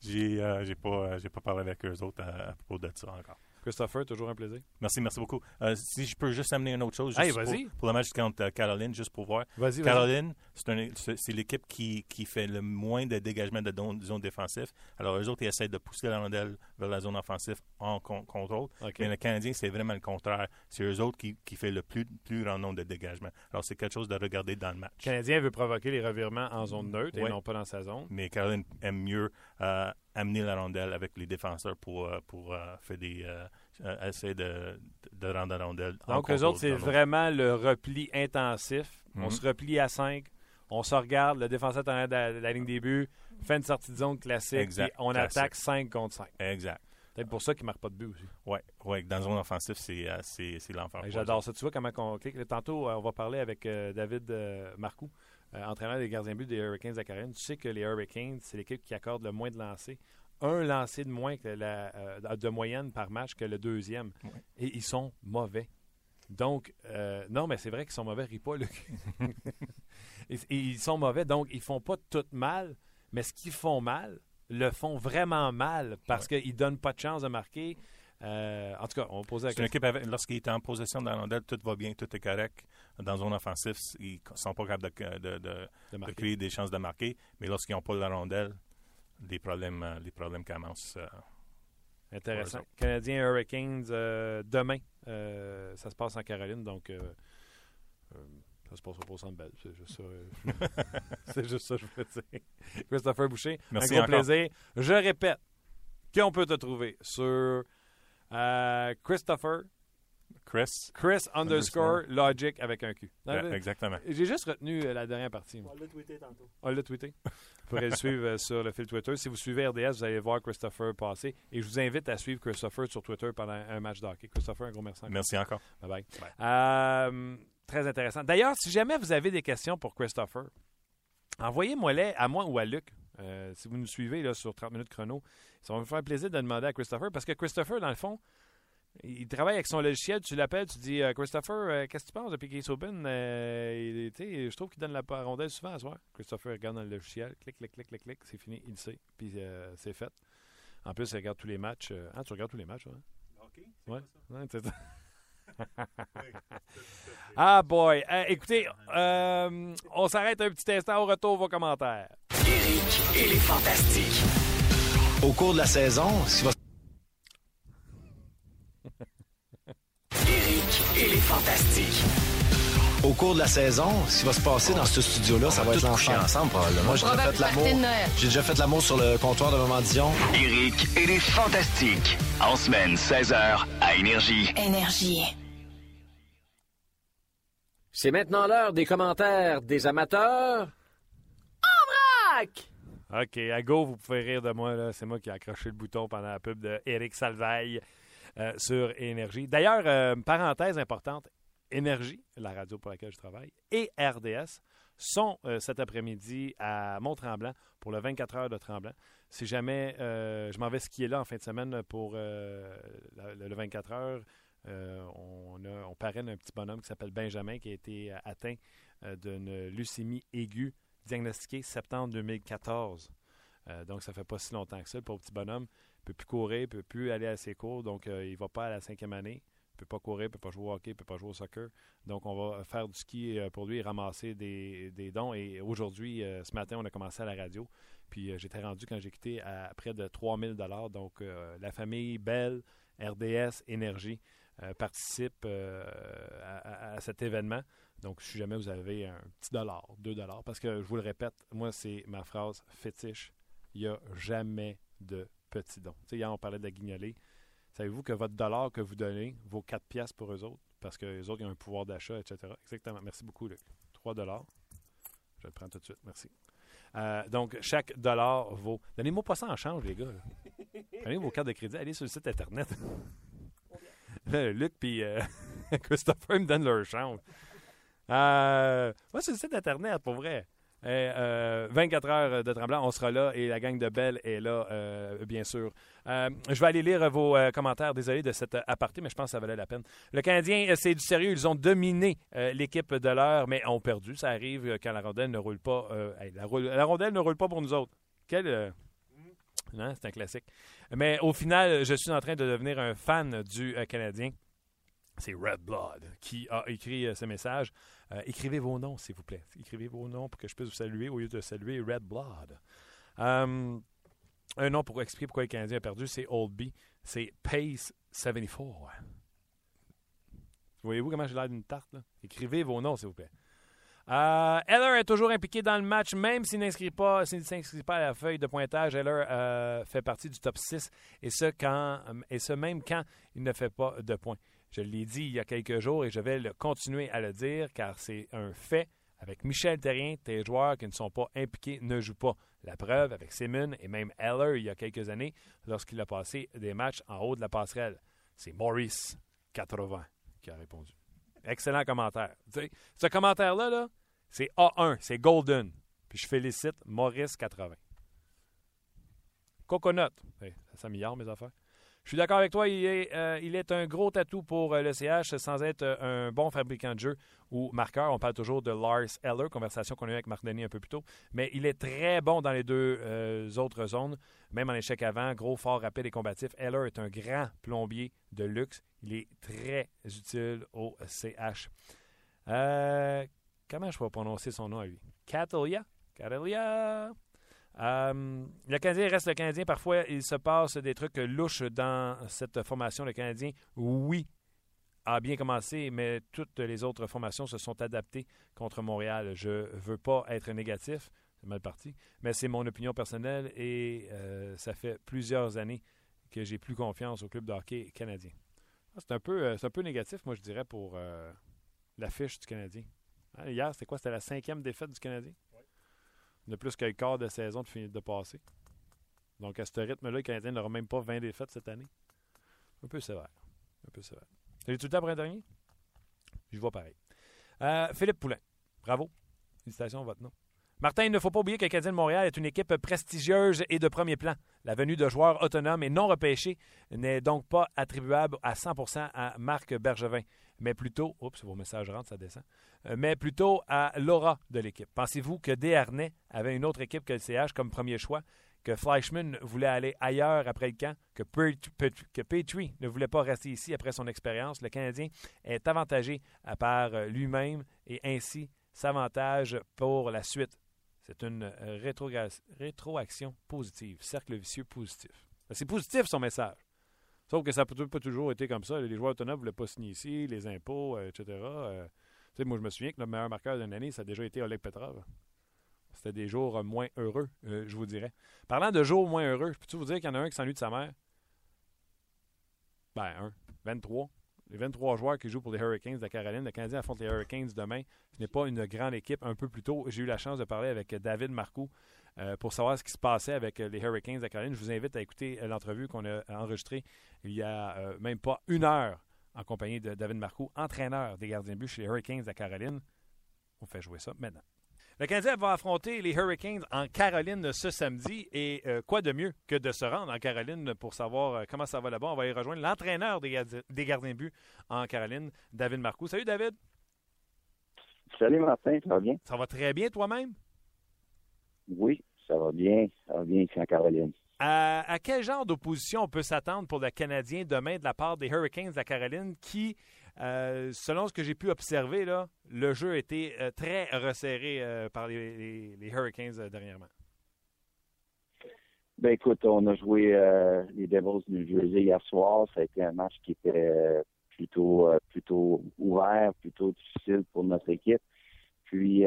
j'ai, euh, j'ai pas, j'ai pas parlé avec eux autres à propos de ça encore. Christopher, toujours un plaisir. Merci, merci beaucoup. Euh, si je peux juste amener une autre chose, Hey, pour, pour le match contre euh, Caroline, juste pour voir. Caroline, c'est, l'équipe qui, qui fait le moins de dégagement de don- zone défensive. Alors, eux autres, ils essaient de pousser la rondelle vers la zone offensive en con- contrôle. OK. Mais le Canadien, c'est vraiment le contraire. C'est eux autres qui, qui fait le plus, plus grand nombre de dégagements. Alors, c'est quelque chose de regarder dans le match. Le Canadien veut provoquer les revirements en zone neutre et non pas dans sa zone. mais Caroline aime mieux euh, amener la rondelle avec les défenseurs pour, euh, pour euh, faire des, euh, essayer de, de rendre la rondelle. Donc, eux autres, c'est vraiment le repli intensif. On Mhm. se replie à 5, on se regarde, le défenseur est en la, la ligne des buts, fait une sortie de zone classique, Exact, on classique. attaque 5 contre 5. Exact. Peut-être pour ça qu'il ne marque pas de but aussi. Oui, ouais, dans la zone offensive, c'est, c'est, c'est l'enfer. J'adore ça. Tu vois comment on clique? Tantôt, on va parler avec euh, David euh, Marcoux, euh, entraîneur des gardiens de but des Hurricanes de Caroline. Tu sais que les Hurricanes, c'est l'équipe qui accorde le moins de lancers. Un lancé de moins que la, euh, de moyenne par match que le deuxième. Et ils sont mauvais. Donc, euh, non, mais c'est vrai qu'ils sont mauvais, ris pas, Luc. et, et ils sont mauvais, donc ils font pas tout mal, mais ce qu'ils font mal, le font vraiment mal parce qu'ils donnent pas de chance de marquer. Euh, en tout cas, on va poser la une question. équipe, avec, lorsqu'il est en possession de la rondelle, tout va bien, tout est correct. Dans zone offensive, ils sont pas capables de, de- de- de de marquer. créer des chances de marquer. Mais lorsqu'ils n'ont pas la rondelle, les problèmes, euh, les problèmes commencent. euh, Intéressant. Ouais, Canadiens Hurricanes euh, demain. Ça se passe en Caroline, donc ça se passera pas au Centre Bell. C'est juste ça. c'est juste ça je voulais dire. Christopher Boucher, Merci un gros encore. plaisir. Je répète, qu'on peut te trouver sur euh, Christopher Chris, Chris underscore Logic avec un Q. exactement. J'ai juste retenu euh, la dernière partie. moi. On l'a tweeté tantôt. On l'a tweeté. Vous pourrez le suivre euh, sur le fil Twitter. Si vous suivez RDS, vous allez voir Christopher passer. Et je vous invite à suivre Christopher sur Twitter pendant un match de hockey. Christopher, un gros merci. encore. Merci encore. Bye bye. Euh, très intéressant. D'ailleurs, si jamais vous avez des questions pour Christopher, envoyez-moi-les à moi ou à Luc. Euh, si vous nous suivez là, sur 30 minutes chrono, ça va me faire plaisir de demander à Christopher parce que Christopher, dans le fond, il travaille avec son logiciel. Tu l'appelles, tu dis euh, Christopher, euh, qu'est-ce que tu penses depuis qu'il est open il- Je trouve qu'il donne la rondelle souvent à soir. Christopher regarde dans le logiciel, clic, clic, clic, clic, clic, c'est fini, il sait, puis c'est fait. En plus, il regarde tous les matchs. Ah, tu regardes tous les matchs, hein? OK. Ouais. Ça? ah boy. Euh, écoutez, euh, on s'arrête un petit instant au retour vos commentaires. Éric et les Fantastiques. Au cours de la saison, ce qui va Éric et les Fantastiques. Au cours de la saison, ce qui va se passer dans ce studio-là, ça va être l'enfer. ensemble, probablement. Moi, j'ai déjà fait l'amour. J'ai déjà fait l'amour sur le comptoir de Maman Dion. Éric et les Fantastiques. En semaine, 16h, à Énergie. Énergie. C'est maintenant l'heure des commentaires des amateurs. OK, à go, vous pouvez rire de moi. C'est moi qui ai accroché le bouton pendant la pub de Eric Salvaille euh, sur Énergie. D'ailleurs, euh, parenthèse importante, Énergie, la radio pour laquelle je travaille, et RDS sont euh, cet après-midi à Mont-Tremblant pour le 24 heures de Tremblant. Si jamais je m'en vais skier là en fin de semaine pour le, le 24 heures, on, on parraine un petit bonhomme qui s'appelle Benjamin qui a été atteint d'une leucémie aiguë diagnostiquée septembre 2014. Euh, donc, ça fait pas si longtemps que ça. Le pauvre petit bonhomme ne peut plus courir, ne peut plus aller à ses cours. Donc, euh, il va pas à la cinquième année. Il peut pas courir, il peut pas jouer au hockey, il peut pas jouer au soccer. Donc, on va faire du ski euh, pour lui et ramasser des, des dons. Et aujourd'hui, ce matin, on a commencé à la radio. Puis, j'étais rendu, quand j'ai quitté, à près de 3000 Donc, la famille Bell, RDS, Énergie participe à cet événement. Donc, si jamais vous avez un petit dollar, deux dollars, parce que je vous le répète, moi, c'est ma phrase fétiche. Il n'y a jamais de petits dons. Tu sais, hier, on parlait de la guignolée. Savez-vous que votre dollar que vous donnez vaut 4 piastres pour eux autres? Parce que les autres, ils ont un pouvoir d'achat, etc. Exactement. Merci beaucoup, Luc. 3 dollars. Je le prends tout de suite. Merci. Euh, donc, chaque dollar vaut. Donnez-moi pas ça en change, les gars. là. Prenez vos cartes de crédit, allez sur le site Internet. Là, Luc puis euh, Christopher me donnent leur change. Euh, moi, sur le site Internet, pour vrai. Euh, euh, 24 heures de Tremblant, on sera là et la gang de Belle est là, euh, bien sûr. Je vais aller lire vos commentaires. Désolé de cet aparté, mais je pense que ça valait la peine. Le Canadien, c'est du sérieux. Ils ont dominé l'équipe de l'heure, mais ont perdu. Ça arrive quand la rondelle ne roule pas. la, la rondelle ne roule pas pour nous autres. Quel. non, c'est un classique. Mais au final, je suis en train de devenir un fan du Canadien. C'est Red Blood qui a écrit ce message. Euh, écrivez vos noms, s'il vous plaît. Écrivez vos noms pour que je puisse vous saluer au lieu de saluer Red Blood. Euh, un nom pour expliquer pourquoi le Canadien a perdu, c'est Old B. C'est Pace 74. Voyez-vous comment j'ai l'air d'une tarte? Là? Écrivez vos noms, s'il vous plaît. Euh, Heller est toujours impliqué dans le match, même s'il n'inscrit pas, s'inscrit pas à la feuille de pointage. Heller euh, fait partie du top 6, et ce, quand, et ce même quand il ne fait pas de points. Je l'ai dit il y a quelques jours et je vais continuer à le dire car c'est un fait. Avec Michel Terrien, tes joueurs qui ne sont pas impliqués ne jouent pas. La preuve avec Simon et même Heller il y a quelques années lorsqu'il a passé des matchs en haut de la passerelle. C'est Maurice 80 qui a répondu. Excellent commentaire. Ce commentaire-là, là, c'est A1, c'est Golden. Puis je félicite Maurice 80. Coconut. Ça s'améliore, mes affaires. Je suis d'accord avec toi, il est, euh, un gros atout pour euh, le CH sans être euh, un bon fabricant de jeu ou marqueur. On parle toujours de Lars Eller, conversation qu'on a eue avec Marc Denis un peu plus tôt. Mais il est très bon dans les deux autres zones, même en échec avant, gros, fort, rapide et combatif. Eller est un grand plombier de luxe. Il est très utile au CH. Comment je peux prononcer son nom à lui? Catalia? Catalia? Euh, le Canadien reste le Canadien. Parfois, il se passe des trucs louches dans cette formation. Le Canadien, oui, a bien commencé, mais toutes les autres formations se sont adaptées contre Montréal. Je ne veux pas être négatif, c'est mal parti, mais c'est mon opinion personnelle et euh, ça fait plusieurs années que j'ai plus confiance au club de hockey canadien. Ah, c'est un, peu, euh, un peu négatif, moi, je dirais, pour l'affiche du Canadien. Hein, hier, c'était quoi? C'était la cinquième défaite du Canadien? De plus qu'un quart de saison de, de passer. Donc, à ce rythme-là, le Canadien n'aura même pas 20 défaites cette année. Un peu sévère. Un peu sévère. T'as tout le temps pour dernier? Je vois pareil. Euh, Philippe Poulain. Bravo. Félicitations à votre nom. Martin, il ne faut pas oublier que le Canadien de Montréal est une équipe prestigieuse et de premier plan. La venue de joueurs autonomes et non repêchés n'est donc pas attribuable à 100% à Marc Bergevin, euh, mais plutôt à l'aura de l'équipe. Pensez-vous que Desharnais avait une autre équipe que le CH comme premier choix? que Fleischmann voulait aller ailleurs après le camp, que, Petrie ne voulait pas rester ici après son expérience? Le Canadien est avantagé par euh, lui-même et ainsi s'avantage pour la suite. C'est une euh, rétroaction positive, cercle vicieux positif. Ben, c'est positif son message. Sauf que ça n'a pas toujours été comme ça. Les joueurs autonomes ne voulaient pas signer ici, les impôts, euh, etc. moi, je me souviens que le meilleur marqueur d'une année, ça a déjà été Oleg Petrov. C'était des jours moins heureux, euh, je vous dirais. Parlant de jours moins heureux, peux-tu vous dire qu'il y en a un qui s'ennuie de sa mère? Ben, un. 23. Les 23 joueurs qui jouent pour les Hurricanes de Caroline. Le Canadien affronte les Hurricanes demain. Ce n'est pas une grande équipe. Un peu plus tôt, j'ai eu la chance de parler avec David Marcoux euh, pour savoir ce qui se passait avec les Hurricanes de Caroline. Je vous invite à écouter euh, l'entrevue qu'on a enregistrée il y a même pas une heure en compagnie de David Marcoux, entraîneur des gardiens de but chez les Hurricanes de Caroline. On fait jouer ça maintenant. Le Canadien va affronter les Hurricanes en Caroline ce samedi. Et euh, quoi de mieux que de se rendre en Caroline pour savoir euh, comment ça va là-bas? On va y rejoindre l'entraîneur des, gardiens de but en Caroline, David Marcoux. Salut, David. Salut, Martin. Ça va bien? Ça va très bien, toi-même? Oui, ça va bien. Ça va bien ici en Caroline. À, quel genre d'opposition on peut s'attendre pour le Canadien demain de la part des Hurricanes de la Caroline qui euh, selon ce que j'ai pu observer, là, le jeu a été euh, très resserré euh, par les, Hurricanes dernièrement. Ben écoute, on a joué les Devils du Jersey hier soir. Ça a été un match qui était plutôt plutôt ouvert, plutôt difficile pour notre équipe. Puis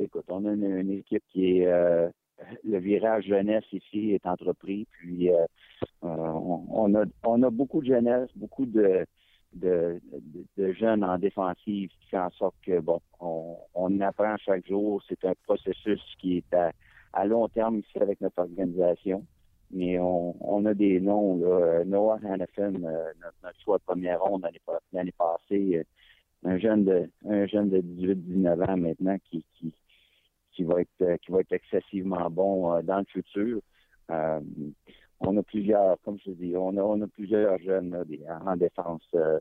écoute, on a une, équipe qui est le virage jeunesse ici est entrepris. Puis on, a on a beaucoup de jeunesse, beaucoup de, jeunes en défensive qui fait en sorte que, bon, on, apprend chaque jour. C'est un processus qui est à, long terme ici avec notre organisation. Mais on, a des noms, là. Noah Hannafin, euh, notre, choix de première ronde l'année passée, euh, un jeune de un jeune de 18-19 ans maintenant qui, qui, va être qui va être excessivement bon euh, dans le futur on a plusieurs, comme je dis, on a, on a plusieurs jeunes en défense. Euh, euh,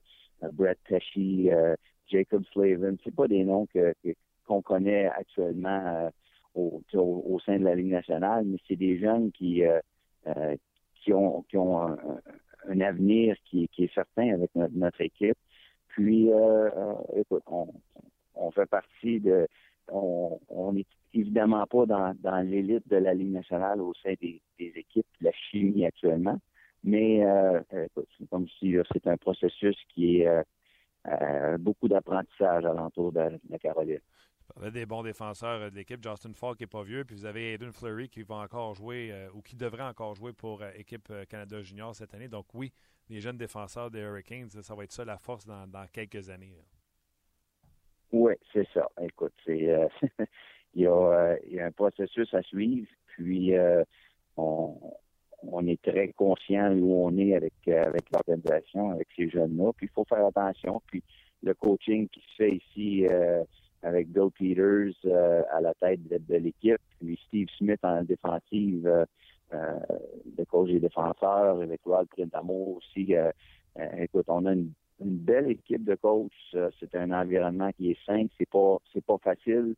Brett Pesci, euh, Jacob Slavin, c'est pas des noms que, qu'on connaît actuellement au, au, sein de la Ligue nationale, mais c'est des jeunes qui qui ont qui ont un, avenir qui, qui, est certain avec notre, équipe. Puis, écoute, on, on fait partie de on n'est évidemment pas dans, l'élite de la Ligue nationale au sein des, équipes de la chimie actuellement. Mais euh, comme si c'est un processus qui est euh, euh, beaucoup d'apprentissage alentour de, la Caroline. Vous avez des bons défenseurs de l'équipe. Justin Falk n'est pas vieux. Puis vous avez Aiden Fleury qui va encore jouer ou qui devrait encore jouer pour l'équipe Canada Junior cette année. Donc oui, les jeunes défenseurs des Hurricanes, ça va être ça la force dans, quelques années. Oui, c'est ça. Écoute, c'est euh, il, y a, euh, il y a un processus à suivre, puis euh, on, on est très conscient où on est avec avec l'organisation, avec ces jeunes-là. Puis il faut faire attention. Puis le coaching qui se fait ici avec Bill Peters à la tête de, l'équipe, puis Steve Smith en défensive, le coach des défenseurs, avec Rod Printamo aussi. écoute, on a une une belle équipe de coach. Euh, c'est un environnement qui est simple. C'est pas c'est pas facile,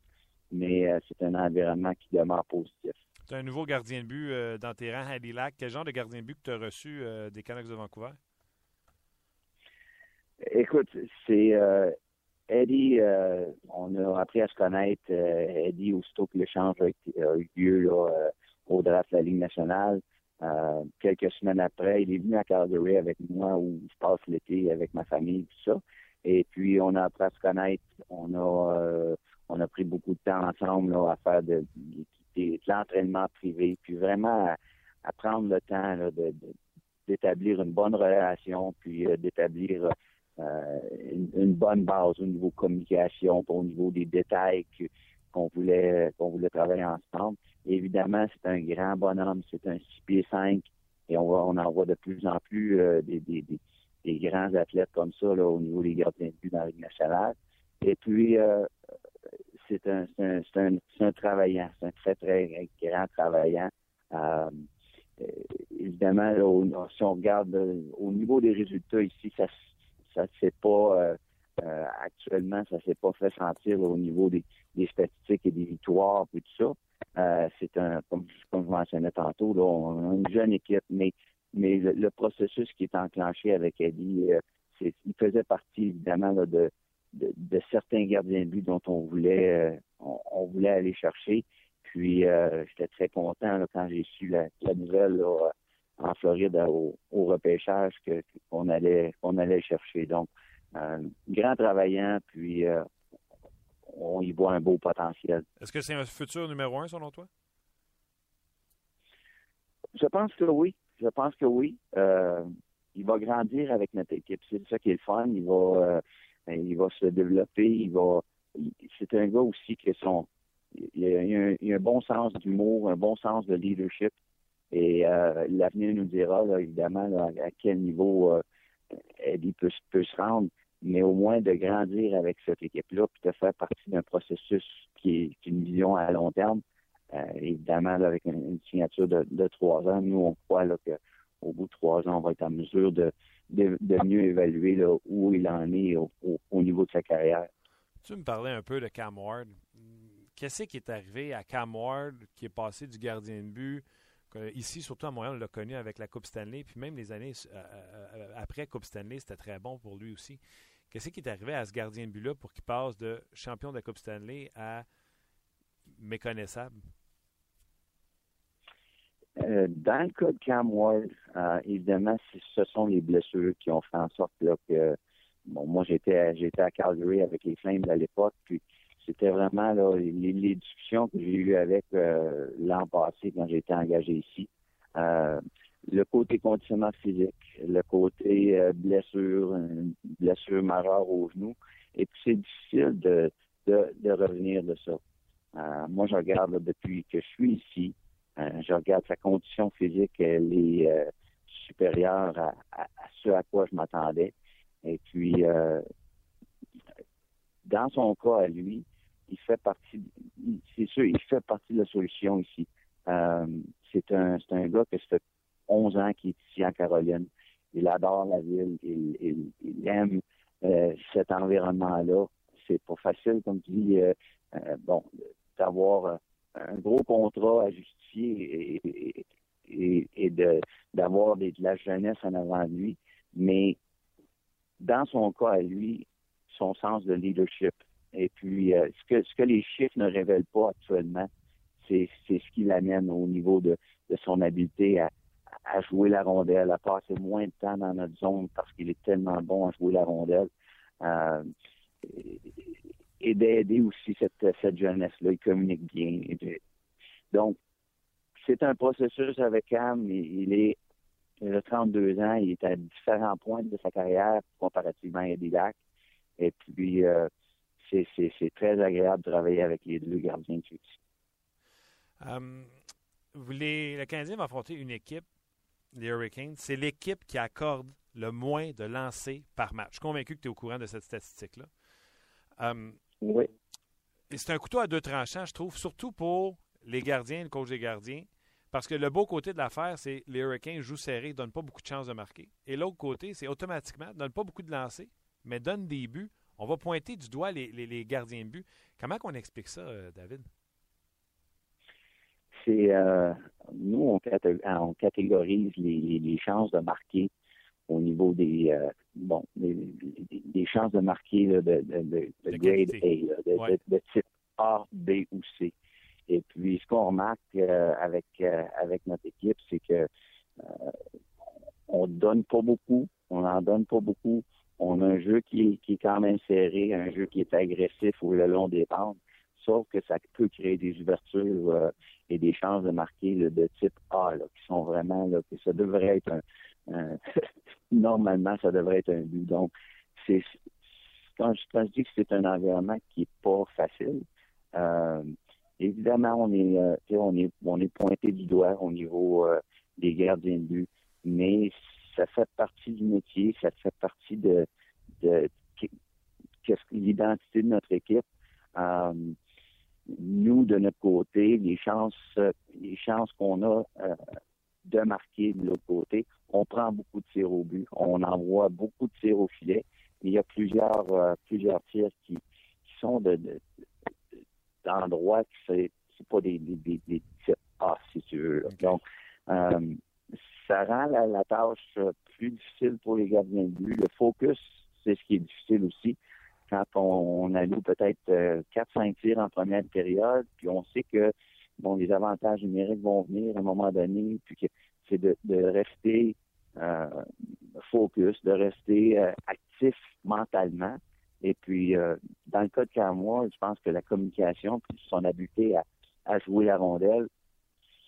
mais euh, c'est un environnement qui demeure positif. Tu un nouveau gardien de but euh, dans tes rangs, Lack. Quel genre de gardien de but que tu as reçu des Canucks de Vancouver? Écoute, c'est Eddie, on a appris à se connaître. Eddie, aussitôt que l'échange a, eu lieu au draft de la Ligue nationale. Euh, quelques semaines après, il est venu à Calgary avec moi où je passe l'été avec ma famille, tout ça. Et puis, on a appris à se connaître. On a, euh, on a pris beaucoup de temps ensemble là, à faire de, l'entraînement privé, puis vraiment à, prendre le temps de, d'établir une bonne relation, puis euh, d'établir une, bonne base au niveau communication, au niveau des détails qu'on voulait qu'on voulait travailler ensemble. Évidemment, c'est un grand bonhomme, c'est un 6 pieds 5 et on, on en voit de plus en plus euh, des, des, grands athlètes comme ça au niveau des gardiens de but dans la Ligue nationale. Et puis, euh, c'est un, un, un, travaillant, c'est un très, très grand travaillant. Euh, évidemment, si on regarde au niveau des résultats ici, ça ça s'est pas actuellement, ça s'est pas fait sentir au niveau des, statistiques et des victoires et tout ça. Euh, c'est un, comme, je mentionnais tantôt, là, on a une jeune équipe, mais, mais le, processus qui est enclenché avec Eddie, euh, il faisait partie évidemment de, de, de, certains gardiens de but dont on voulait, euh, on, voulait aller chercher. Puis j'étais très content quand j'ai su la, nouvelle en Floride au, repêchage que, qu'on allait qu'on allait chercher. Donc, grand travaillant, puis on y voit un beau potentiel. Est-ce que c'est un futur numéro un, selon toi? Je pense que oui. Je pense que oui. Euh, il va grandir avec notre équipe. C'est ça qui est le fun. Il va, euh, il va se développer. Il va. C'est un gars aussi qui son. Il a, un, bon sens d'humour, un bon sens de leadership. Et euh, l'avenir nous dira, évidemment, à quel niveau il peut, peut se rendre mais au moins de grandir avec cette équipe-là, puis de faire partie d'un processus qui est une vision à long terme. Euh, évidemment, avec une, signature de, trois ans, nous, on croit qu'au bout de trois ans, on va être en mesure de, de, mieux évaluer où il en est au, niveau de sa carrière. Tu me parlais un peu de Cam Ward. Qu'est-ce qui est arrivé à Cam Ward, qui est passé du gardien de but, ici, surtout à Montréal, on l'a connu avec la Coupe Stanley, puis même les années euh, euh, après Coupe Stanley, c'était très bon pour lui aussi. Qu'est-ce qui est arrivé à ce gardien de but-là pour qu'il passe de champion de la Coupe Stanley à méconnaissable? Euh, dans le cas de Cam Ward, euh, évidemment, ce sont les blessures qui ont fait en sorte que bon, moi j'étais j'étais à Calgary avec les Flames à l'époque, puis c'était vraiment les, discussions que j'ai eues avec euh, l'an passé quand j'étais engagé ici le côté conditionnement physique, le côté blessure, blessure majeure au genou. Et puis c'est difficile de, revenir de ça. Moi, je regarde depuis que je suis ici, je regarde sa condition physique, elle est supérieure à, ce à quoi je m'attendais. Et puis, dans son cas à lui, il fait partie, c'est sûr, il fait partie de la solution ici. c'est un, gars que fait 11 ans qu'il est ici en Caroline. Il adore la ville. Il, aime euh, cet environnement-là. C'est pas facile, comme tu dis, euh, euh, bon, d'avoir un gros contrat à et, d'avoir de la jeunesse en avant de lui. Mais dans son cas à lui, son sens de leadership. Et puis, ce, que, ce que les chiffres ne révèlent pas actuellement, c'est ce qui l'amène au niveau de, de son habileté à, à jouer la rondelle, à passer moins de temps dans notre zone parce qu'il est tellement bon à jouer la rondelle. Euh, et d'aider aussi cette, cette jeunesse-là. Il communique bien. Donc, c'est un processus avec Cam. Il est il a 32 ans, il est à différents points de sa carrière comparativement à Didac. Et puis, euh, c'est très agréable de travailler avec les deux gardiens de um, le Canadien va affronter une équipe les Hurricanes, c'est l'équipe qui accorde le moins de lancers par match. Je suis convaincu que tu es au courant de cette statistique-là. Um, oui. C'est un couteau à deux tranchants, je trouve, surtout pour les gardiens, le coach des gardiens. Parce que le beau côté de l'affaire, c'est les Hurricanes jouent serré, ne donnent pas beaucoup de chances de marquer. Et l'autre côté, c'est automatiquement, ne donnent pas beaucoup de lancers, mais donnent des buts. On va pointer du doigt les, gardiens de but. Comment qu'on explique ça, euh, David? c'est euh, nous on, catégorise les, chances de marquer au niveau des euh, bon des, chances de marquer de, grade A, de, type A, B ou C. Et puis, ce qu'on remarque avec avec notre équipe, c'est que on donne pas beaucoup, on n'en donne pas beaucoup. On a un jeu qui, qui est quand même serré, un jeu qui est agressif au long des pentes, sauf que ça peut créer des ouvertures euh, et des chances de marquer de type A, qui sont vraiment là, que ça devrait être un, normalement ça devrait être un but. Donc, c'est quand je, quand je dis que c'est un environnement qui est pas facile, euh, évidemment, on est, euh, on est on est pointé du doigt au niveau des gardiens de but, mais ça fait partie du métier, ça fait partie de, de, l'identité de notre équipe. Euh, nous, de notre côté, les chances, les chances qu'on a euh, de marquer de l'autre côté, on prend beaucoup de tirs au but, on envoie beaucoup de tirs au filet. Il y a plusieurs, euh, plusieurs tirs qui, sont de, d'endroits qui c'est, pas des, des, des, des tirs A, si tu veux. Donc, ça rend la, tâche euh, plus difficile pour les gardiens de but. Le focus, c'est ce qui est difficile aussi. Quand on, alloue peut-être 4-5 euh, tirs en première période, puis on sait que bon, les avantages numériques vont venir à un moment donné, puis que c'est de, rester euh, focus, de rester actif mentalement. Et puis, dans le cas de Carmois, je pense que la communication, puis son habileté à, jouer la rondelle,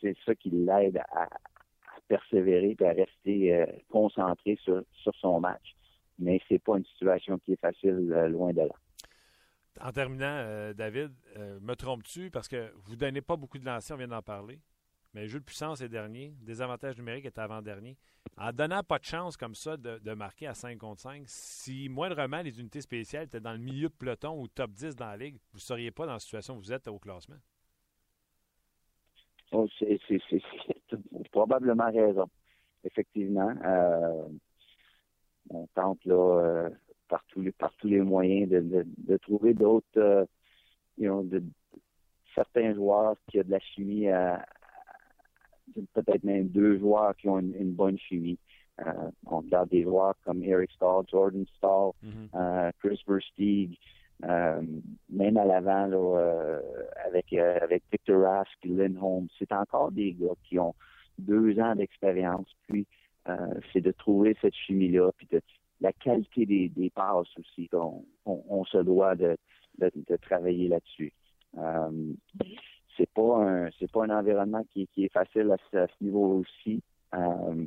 c'est ça qui l'aide à, persévérer et à rester euh, concentré sur, son match. Mais c'est pas une situation qui est facile, euh, loin de là. En terminant, euh, David, me trompes-tu? Parce que vous ne donnez pas beaucoup de lancers, on vient d'en parler. Mais le jeu de puissance est dernier. Désavantage numérique est avant-dernier. En donnant pas de chance comme ça de, marquer à 5 contre 5, si moindrement les unités spéciales étaient dans le milieu de peloton ou top 10 dans la ligue, vous ne seriez pas dans la situation où vous êtes au classement. Oh, c'est probablement raison. Effectivement, euh, on tente là euh, par, tous les, par tous les moyens de, de, trouver d'autres, euh, certains joueurs qui ont de la chimie à, peut-être même deux joueurs qui ont une, bonne chimie. on regarde des joueurs comme Eric Stahl, Jordan Stahl, mm-hmm. Chris Versteeg, même à l'avant avec avec Victor Rask, Lynn Holmes, c'est encore des gars qui ont deux ans d'expérience. Puis, euh, c'est de trouver cette chimie-là, puis de la qualité des, des passes aussi. qu'on on, se doit de, de, travailler là-dessus. C'est pas un c'est pas un environnement qui, qui est facile à, ce niveau aussi. Euh,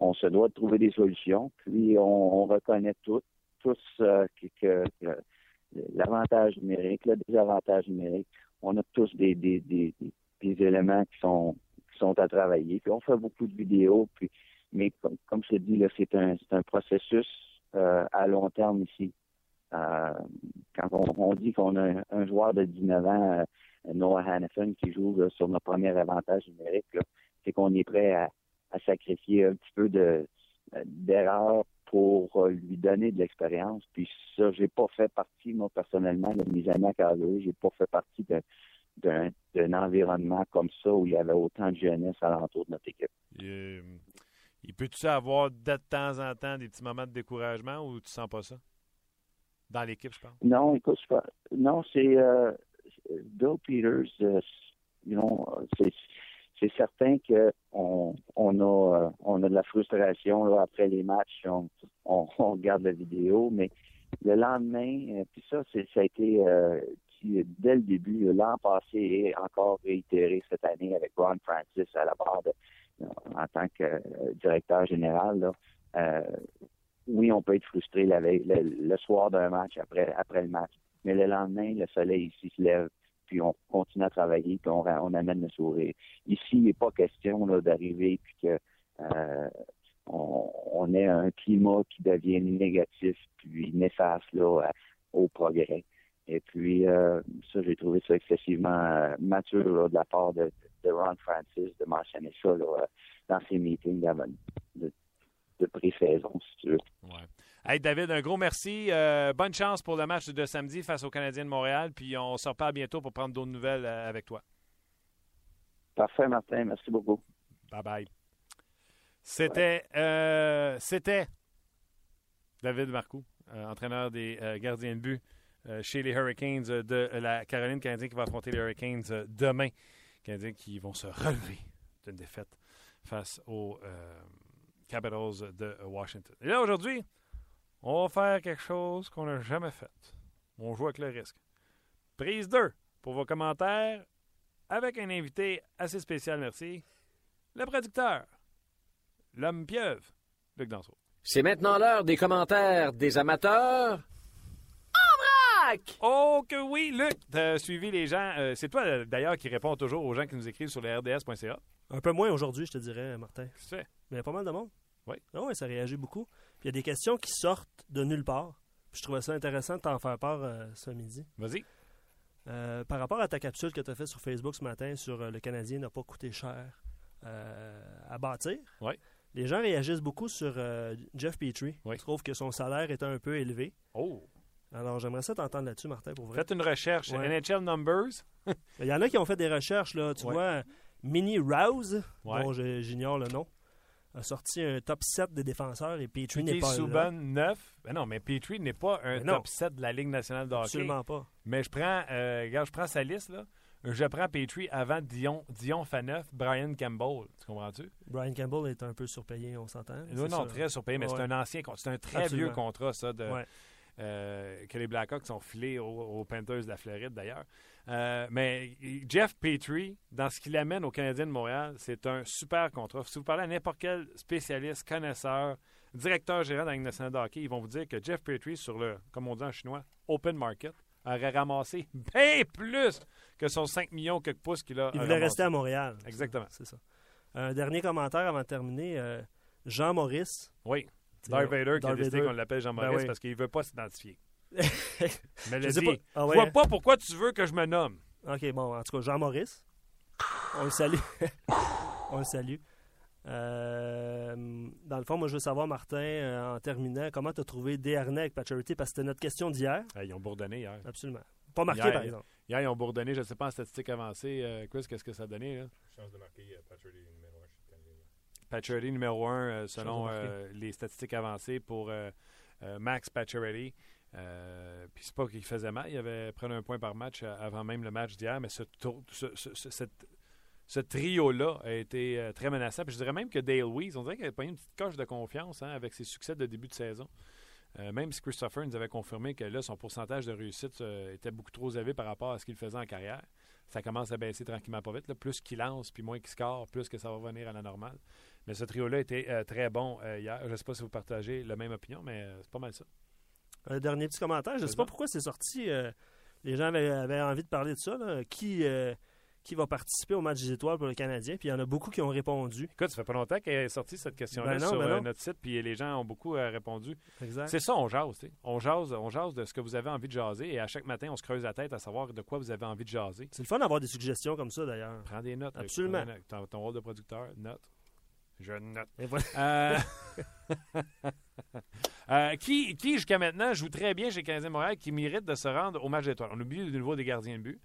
on se doit de trouver des solutions. Puis on, reconnaît tous tous euh, que, l'avantage numérique, le désavantage numérique, on a tous des, des, des, des éléments qui sont sont à travailler. Puis on fait beaucoup de vidéos, puis mais comme, comme je dis, là, c'est un, c'est un processus euh, à long terme ici. Euh, quand on, dit qu'on a un, joueur de 19 ans, euh, Noah Hannafin, qui joue sur notre premier avantage numérique, c'est qu'on est prêt à, sacrifier un petit peu de d'erreur pour lui donner de l'expérience. Puis ça, j'ai pas fait partie, moi, personnellement, de mes amis à j'ai pas fait partie d'un environnement comme ça où il y avait autant de jeunesse alentour de notre équipe. Euh, il peut-tu avoir de temps en temps des petits moments de découragement ou tu sens pas ça? Dans l'équipe, je pense. Non, écoute, non, c'est euh, Bill Peters, euh, c'est certain qu'on on a on a de la frustration après les matchs, on, on, regarde la vidéo, mais le lendemain, puis ça, ça a été dès le début, l'an passé et encore réitéré cette année avec Ron Francis à la barre euh, en tant que euh, directeur général. Euh, oui, on peut être frustré le, soir d'un match après, après le match, mais le lendemain, le soleil ici se lève, puis on continue à travailler, puis on, amène le sourire. Ici, il n'est pas question d'arriver puis que on, ait un climat qui devient négatif puis néfaste là, au progrès. Et puis, euh, ça, j'ai trouvé ça excessivement euh, mature de la part de, Ron Francis de mentionner ça euh, dans ses meetings de, de pré-saison, si tu veux. Hey, David, un gros merci. bonne chance pour le match de samedi face aux Canadiens de Montréal. Puis on se reparle bientôt pour prendre d'autres nouvelles avec toi. Parfait, Martin. Merci beaucoup. Bye bye. C'était, c'était David Marcoux, entraîneur des gardiens de but euh, chez les Hurricanes de la Caroline Canadienne qui va affronter les Hurricanes euh, demain. Canadiens qui vont se relever d'une défaite face aux euh, Capitals de Washington. Et là, aujourd'hui, on va faire quelque chose qu'on n'a jamais fait. On joue avec le risque. Prise 2 pour vos commentaires avec un invité assez spécial, merci. Le producteur, l'homme pieuvre, Luc Danseau. C'est maintenant l'heure des commentaires des amateurs. Oh que oui, Luc, t'as suivi les gens. Euh, c'est toi d'ailleurs qui réponds toujours aux gens qui nous écrivent sur le rds.ca. Un peu moins aujourd'hui, je te dirais, Martin. C'est Mais il y a pas mal de monde. Oui. Ah oui, ça réagit beaucoup. Puis il y a des questions qui sortent de nulle part. je trouvais ça intéressant de t'en faire part euh, ce midi. Vas-y. Euh, par rapport à ta capsule que tu as faite sur Facebook ce matin sur le Canadien n'a pas coûté cher à bâtir. Oui. Les gens réagissent beaucoup sur Jeff Petrie. Ils trouvent que son salaire est un peu élevé. Oh. Alors, j'aimerais ça t'entendre là-dessus, Martin, pour vrai. Faites une recherche. NHL Numbers. Il y en a qui ont fait des recherches, là. Tu vois, Mini Rouse, dont j'ignore le nom, a sorti un top 7 des défenseurs et Petrie n'est pas Souban, 9. Ben non, mais Petrie n'est pas un top 7 de la Ligue nationale de hockey. Absolument pas. Mais je prends, euh, regarde, je prends sa liste, là. Je prends Petrie avant Dion, Dion Faneuf, Brian Campbell. Tu comprends-tu? Brian Campbell est un peu surpayé, on s'entend. Non, non, très surpayé, mais c'est un ancien C'est un très vieux contrat, ça, de, euh, que les Blackhawks sont filés aux, Panthers de la Floride d'ailleurs. Euh, mais Jeff Petrie, dans ce qu'il amène aux Canadiens de Montréal, c'est un super contrat. Si vous parlez à n'importe quel spécialiste, connaisseur, directeur gérant d'un national de hockey, ils vont vous dire que Jeff Petrie, sur le, comme on dit en chinois, open market, aurait ramassé bien plus que son 5 millions quelques pouces qu'il a. Il voulait rester à Montréal. Exactement. C'est ça. Un dernier commentaire avant de terminer. Euh, Jean Maurice. Oui. Darth Vader qui a décidé qu'on l'appelle Jean-Maurice ben parce qu'il ne veut pas s'identifier. Mais le dit, ah vois pas pourquoi tu veux que je me nomme. OK, bon, en tout cas, Jean-Maurice, on le salue. on le salue. Euh, dans le fond, moi, je veux savoir, Martin, euh, en terminant, comment tu as trouvé Desharnais avec Patcherity? Parce que c'était notre question d'hier. ils ont bourdonné hier. Absolument. Pas marqué, par exemple. Hier, ils ont bourdonné. Je ne sais pas en statistique avancée. Euh, Chris, qu'est-ce que ça a donné? Là? Chance de marquer Patcherity numéro 1 Pacioretty numéro 1 euh, selon euh, les statistiques avancées pour euh, Max Pacioretty. Puis c'est pas qu'il faisait mal, il avait pris un point par match avant même le match d'hier, mais ce, trio-là a été très menaçant. Puis je dirais même que Dale Weiss, on dirait qu'il a pas une petite coche de confiance hein, avec ses succès de début de saison. même si Christopher nous avait confirmé que là, son pourcentage de réussite était beaucoup trop élevé par rapport à ce qu'il faisait en carrière. Ça commence à baisser tranquillement pas vite. Plus qu'il lance, puis moins qu'il score, plus que ça va revenir à la normale. Mais ce trio-là était euh, très bon euh, hier. Je ne sais pas si vous partagez la même opinion, mais euh, c'est pas mal ça. Un dernier petit commentaire. Je ne sais pas pourquoi c'est sorti. les gens avaient, envie de parler de ça. Qui, qui va participer au match des étoiles pour le Canadien? Puis il y en a beaucoup qui ont répondu. Écoute, ça fait pas longtemps qu'elle est sortie cette question-là ben sur ben notre site, puis les gens ont beaucoup répondu. C'est ça, on jase, on jase. On jase de ce que vous avez envie de jaser, et à chaque matin, on se creuse la tête à savoir de quoi vous avez envie de jaser. C'est le fun d'avoir des suggestions comme ça, d'ailleurs. Prends des notes. Absolument. Ton, ton rôle de producteur, note. Je note. Euh, euh, qui, qui jusqu'à maintenant, joue très bien chez Canadien Montréal, qui mérite de se rendre au match d'étoiles. On oublie le niveau des gardiens de but.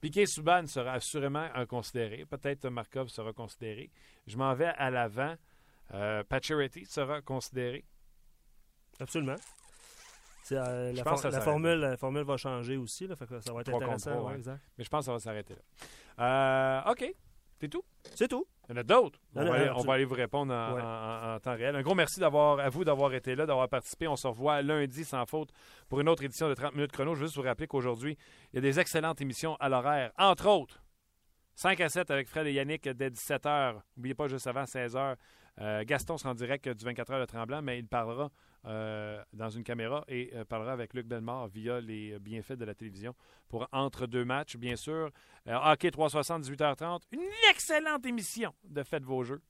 Piquet Souban sera assurément considéré. Peut-être Markov sera considéré. Je m'en vais à l'avant. Euh, sera considéré. Absolument. Euh, la, formule, la, formule, va changer aussi. Là, ça va être intéressant. Mais je pense que ça va s'arrêter là. OK. C'est tout? C'est tout. Il y en a d'autres. On, va aller vous répondre en, temps réel. Un gros merci d'avoir à vous d'avoir été là, d'avoir participé. On se revoit lundi sans faute pour une autre édition de 30 minutes chrono. Je veux juste vous rappeler qu'aujourd'hui, il y a des excellentes émissions à l'horaire. Entre autres, 5 à 7 avec Fred et Yannick dès 17h. N'oubliez pas, juste avant 16h, euh, Gaston sera en direct du 24 h de Tremblant, mais il parlera euh, dans une caméra et euh, parlera avec Luc Bellemare via les bienfaits de la télévision pour entre deux matchs, bien sûr. hockey 360, 18h30. Une excellente émission de Faites vos jeux.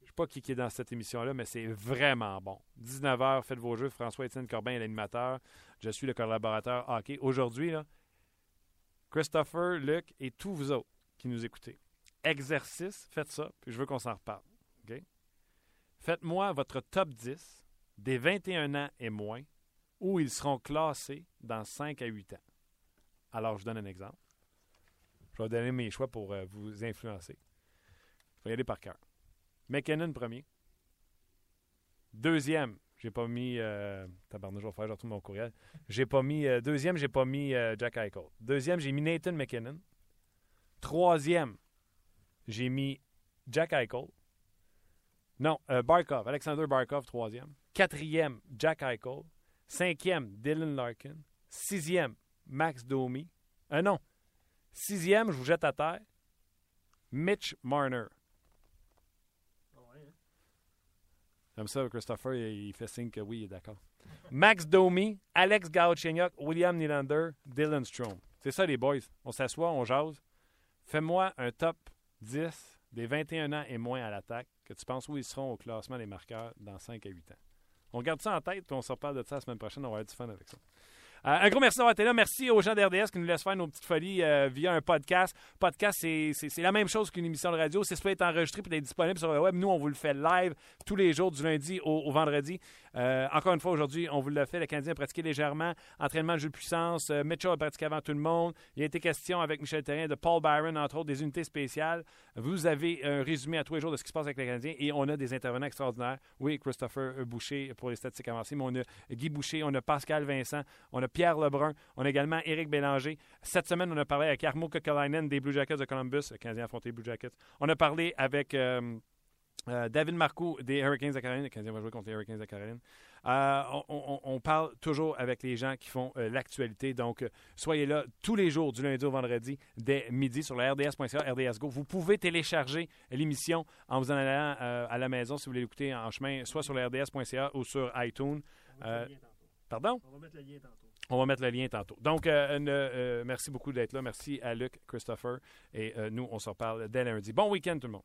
Je ne sais pas qui est dans cette émission-là, mais c'est vraiment bon. 19h, Faites vos jeux. François-Étienne Corbin est l'animateur. Je suis le collaborateur hockey. Aujourd'hui, Christopher, Luc et tous vous autres qui nous écoutez exercice, faites ça, puis je veux qu'on s'en reparle. Faites-moi votre top 10 des 21 ans et moins où ils seront classés dans 5 à 8 ans. Alors, je donne un exemple. Je vais donner mes choix pour euh, vous influencer. Je vais y aller par cœur. McKinnon premier. Deuxième, J'ai pas mis. Euh, tabarnak, je vais faire, je retrouve mon courriel. J'ai pas mis. Euh, deuxième, j'ai pas mis euh, Jack Eichel. Deuxième, j'ai mis Nathan McKinnon. Troisième, j'ai mis Jack Eichel. Non, euh, Barkov, Alexander Barkov, troisième. Quatrième, Jack Eichel. Cinquième, Dylan Larkin. Sixième, Max Domi. Euh, non. Sixième, je vous jette à terre. Mitch Marner. Comme ça, Christopher, il fait signe que oui, il est d'accord. Max Domi, Alex Galchenyuk, William Nylander, Dylan Strom. C'est ça, les boys. On s'assoit, on jase. Fais-moi un top 10 des 21 ans et moins à l'attaque que tu penses où ils seront au classement des marqueurs dans 5 à 8 ans? On garde ça en tête, puis on se reparle de ça la semaine prochaine. On va avoir du fun avec ça. Euh, un gros merci d'avoir été là. Merci aux gens d'RDS qui nous laissent faire nos petites folies euh, via un podcast. Podcast, c'est la même chose qu'une émission de radio. C'est soit être enregistré et être disponible sur le web. Nous, on vous le fait live tous les jours, du lundi au, vendredi. Euh, encore une fois, aujourd'hui, on vous l'a fait. Le Canadien a pratiqué légèrement. Entraînement de jeu de puissance. Mitchell a pratiqué avant tout le monde. Il a été question avec Michel Terrien de Paul Byron, entre autres, des unités spéciales. Vous avez un résumé à tous les jours de ce qui se passe avec les Canadiens et on a des intervenants extraordinaires. Oui, Christopher Boucher pour les statistiques avancées, mais on a Guy Boucher, on a Pascal Vincent, on a Pierre Lebrun, on a également Éric Bélanger. Cette semaine, on a parlé avec Armo Kokalainen des Blue Jackets de Columbus, le Canadien affronté Blue Jackets. On a parlé avec euh, euh, David Marcoux des Hurricanes de Caroline. Le Canadien va jouer contre les Hurricanes de Caroline. Euh, on, parle toujours avec les gens qui font l'actualité. Donc, soyez là tous les jours, du lundi au vendredi, dès midi, sur le RDS.ca, RDS Go. Vous pouvez télécharger l'émission en vous en allant à la maison si vous voulez l'écouter en chemin, soit sur le RDS.ca ou sur iTunes. pardon? On va mettre le lien tantôt. On va mettre le lien tantôt. Donc, euh, euh, merci beaucoup d'être là. Merci à Luc, Christopher. Et euh, nous, on se reparle dès lundi. Bon week-end, tout le monde.